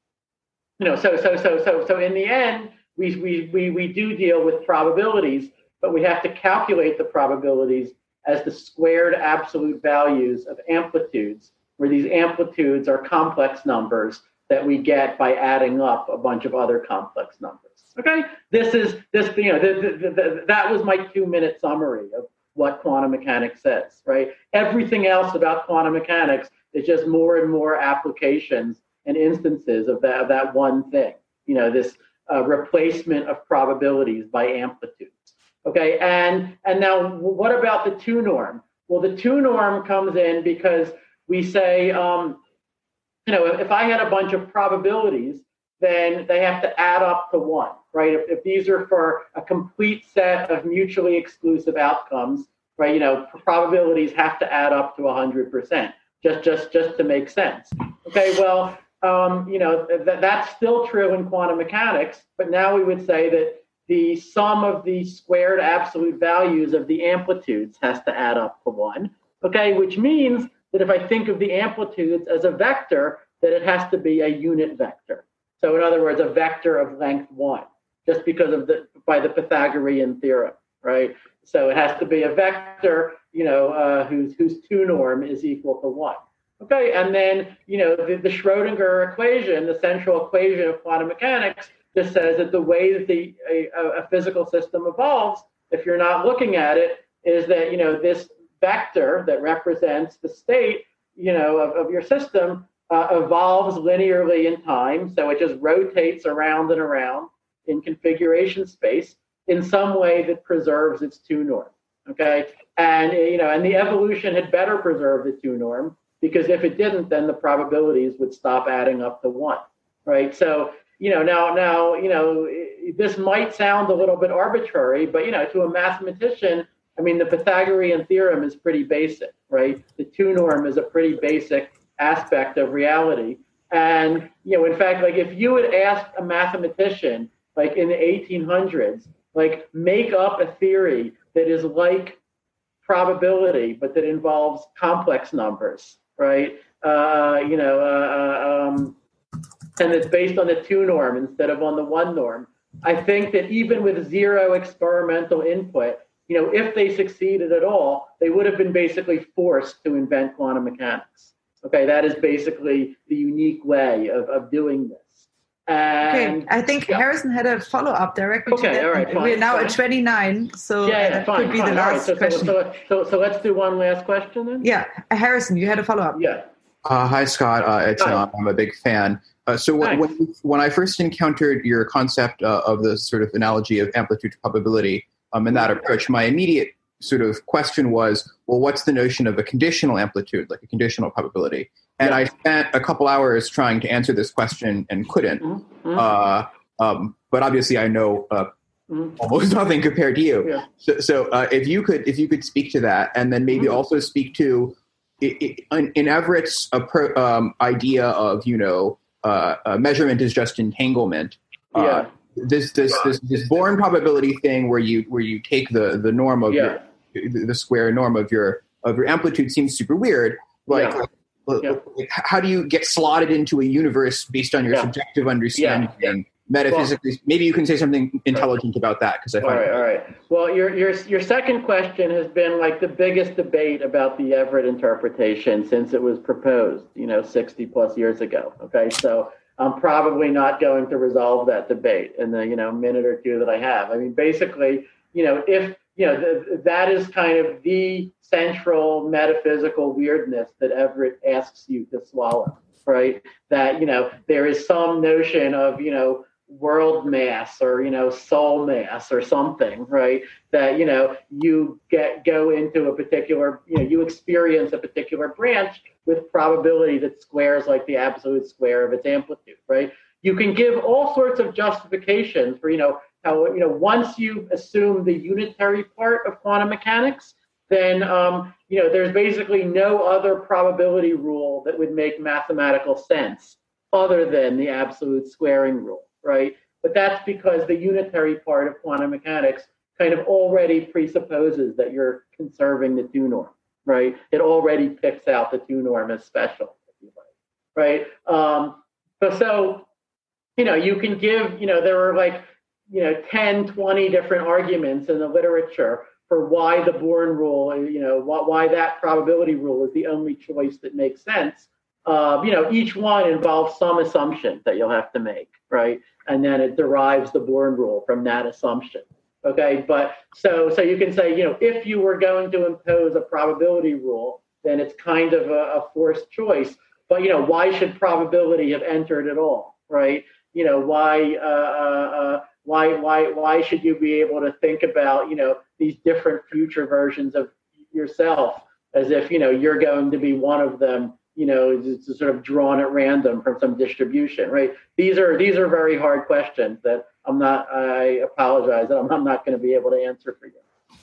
you know, so so so so so in the end, we we we we do deal with probabilities, but we have to calculate the probabilities as the squared absolute values of amplitudes, where these amplitudes are complex numbers that we get by adding up a bunch of other complex numbers. Okay, this is this you know the, that was my two minute summary of what quantum mechanics says, right? Everything else about quantum mechanics is just more and more applications and instances of that, of that one thing, you know, this uh, replacement of probabilities by amplitudes. Okay, and and now what about the two norm? Well, the two norm comes in because we say, um, you know, if, if I had a bunch of probabilities, then they have to add up to one right? If, if these are for a complete set of mutually exclusive outcomes, right? You know, probabilities have to add up to 100%, just just just to make sense. Okay, well, um, you know, th- that's still true in quantum mechanics, but now we would say that the sum of the squared absolute values of the amplitudes has to add up to one. Okay, which means that if I think of the amplitudes as a vector, that it has to be a unit vector. So in other words, a vector of length one just because of the by the Pythagorean theorem, right? So it has to be a vector, you know, uh, whose whose two norm is equal to one. Okay, and then you know the, the Schrodinger equation, the central equation of quantum mechanics, just says that the way that the a, a physical system evolves, if you're not looking at it, is that you know this vector that represents the state, you know, of, of your system uh, evolves linearly in time, so it just rotates around and around in configuration space in some way that preserves its two norm. Okay, and eh, you know, and the evolution had better preserve the two norm because if it didn't, then the probabilities would stop adding up to one. Right. So you know, now now you know, eh, this might sound a little bit arbitrary, but you know, to a mathematician, I mean, the Pythagorean theorem is pretty basic, right? The two norm is a pretty basic aspect of reality. And you know, in fact, like if you had asked a mathematician like in the 1800s, like make up a theory that is like probability, but that involves complex numbers, right? Uh, you know, uh, uh, um, and it's based on the two norm instead of on the one norm. I think that even with zero experimental input, you know, if they succeeded at all, they would have been basically forced to invent quantum mechanics. Okay, that is basically the unique way of, of doing this. And, okay, I think yeah. Harrison had a follow up directly okay, to that. All right, fine, We're now fine. at 29, so yeah, yeah, that fine, could be fine. the last right, so, question. So, so, so, let's do one last question then. Yeah, Harrison, you had a follow up. Yeah. Uh, hi, Scott. Uh, it's Hi. uh, I'm a big fan. Uh, so when, when when I first encountered your concept uh, of the sort of analogy of amplitude to probability um, in that approach, my immediate sort of question was, well, what's the notion of a conditional amplitude, like a conditional probability? And I spent a couple hours trying to answer this question and couldn't. Mm-hmm. Uh, um, but obviously, I know uh, Mhm. almost nothing compared to you. Yeah. So, so uh, if you could, if you could speak to that, and then maybe Mhm. also speak to in, in Everett's um, idea of you know uh, uh, measurement is just entanglement. Uh, Yeah. This this this this Born probability thing where you where you take the the norm of Yeah. your the, square norm of your of your amplitude seems super weird. Like, Yeah. like, how do you get slotted into a universe based on your Yeah. subjective understanding? metaphysically. Well, maybe you can say something intelligent about that because I find. All right, all right. Well, your your your second question has been like the biggest debate about the Everett interpretation since it was proposed, you know, sixty plus years ago. Okay, so I'm probably not going to resolve that debate in the you know minute or two that I have. I mean, basically, you know, if you know that is kind of the central metaphysical weirdness that Everett asks you to swallow, right? That you know there is some notion of you know world mass or you know soul mass or something right that you know you get go into a particular you know you experience a particular branch with probability that squares like the absolute square of its amplitude right you can give all sorts of justifications for you know how you know once you assume the unitary part of quantum mechanics then um, you know there's basically no other probability rule that would make mathematical sense other than the absolute squaring rule right? But that's because the unitary part of quantum mechanics kind of already presupposes that you're conserving the two norm, right? It already picks out the two norm as special, if you like, right? Um, but so, you know, you can give, you know, there are like, you know, 10, 20 different arguments in the literature for why the Born rule, you know, why that probability rule is the only choice that makes sense. Uh, you know, each one involves some assumption that you'll have to make, right? And then it derives the Born rule from that assumption. Okay, but so so you can say, you know, if you were going to impose a probability rule, then it's kind of a, a forced choice. But you know, why should probability have entered at all, right? You know, why uh, uh, uh why why why should you be able to think about you know these different future versions of yourself as if you know you're going to be one of them you know, sort of drawn at random from some distribution, right? These are these are very hard questions that I'm not. I apologize that I'm, I'm not going to be able to answer for you.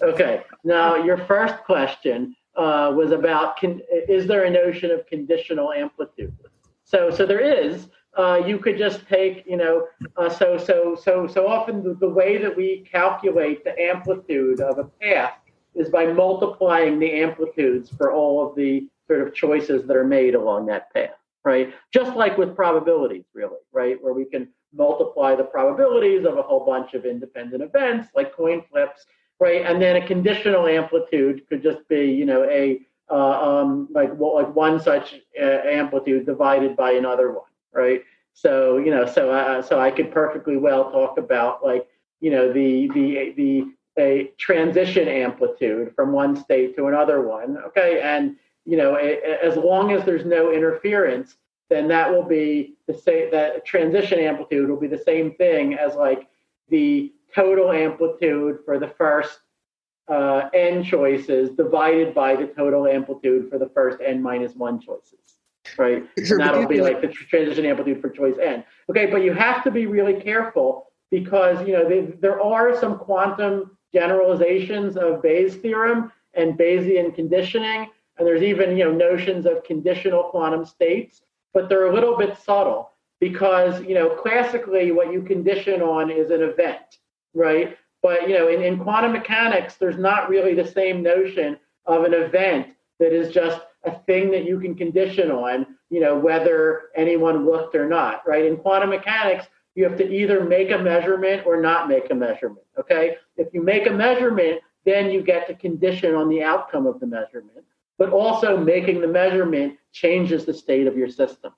Okay, now your first question uh, was about can, is there a notion of conditional amplitude? So so there is. Uh, you could just take, you know, uh, so so so so often the, the way that we calculate the amplitude of a path is by multiplying the amplitudes for all of the sort of choices that are made along that path, right? Just like with probabilities, really, right? Where we can multiply the probabilities of a whole bunch of independent events, like coin flips, right? And then a conditional amplitude could just be, you know, a uh, um, like well, like one such uh, amplitude divided by another one, right? So you know, so uh, so I could perfectly well talk about like you know the the the a transition amplitude from one state to another one, okay, and you know, as long as there's no interference, then that will be the same. That transition amplitude will be the same thing as like the total amplitude for the first uh, n choices divided by the total amplitude for the first n minus one choices, right? And that'll be like the transition amplitude for choice n. Okay, but you have to be really careful because you know they, there are some quantum generalizations of Bayes' theorem and Bayesian conditioning and there's even you know notions of conditional quantum states, but they're a little bit subtle because you know classically what you condition on is an event, right? But you know in, in quantum mechanics, there's not really the same notion of an event that is just a thing that you can condition on, you know, whether anyone looked or not, right? In quantum mechanics, you have to either make a measurement or not make a measurement. Okay. If you make a measurement, then you get to condition on the outcome of the measurement but also making the measurement changes the state of your system.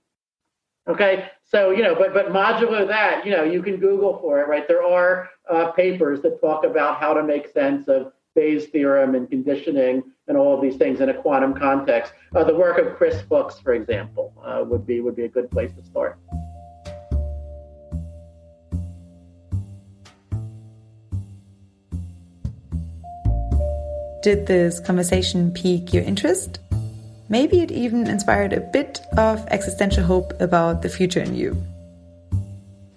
Okay, so you know, but but modulo that, you know, you can Google for it, right? There are uh, papers that talk about how to make sense of Bayes' theorem and conditioning and all of these things in a quantum context. Uh, the work of Chris Fuchs, for example, uh, would be would be a good place to start. Did this conversation pique your interest? Maybe it even inspired a bit of existential hope about the future in you.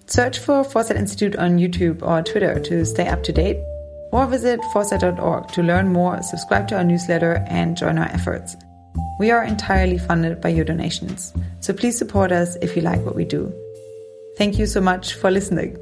Search for Foresight Institute on YouTube or Twitter to stay up to date, or visit foresight.org to learn more, subscribe to our newsletter, and join our efforts. We are entirely funded by your donations, so please support us if you like what we do. Thank you so much for listening.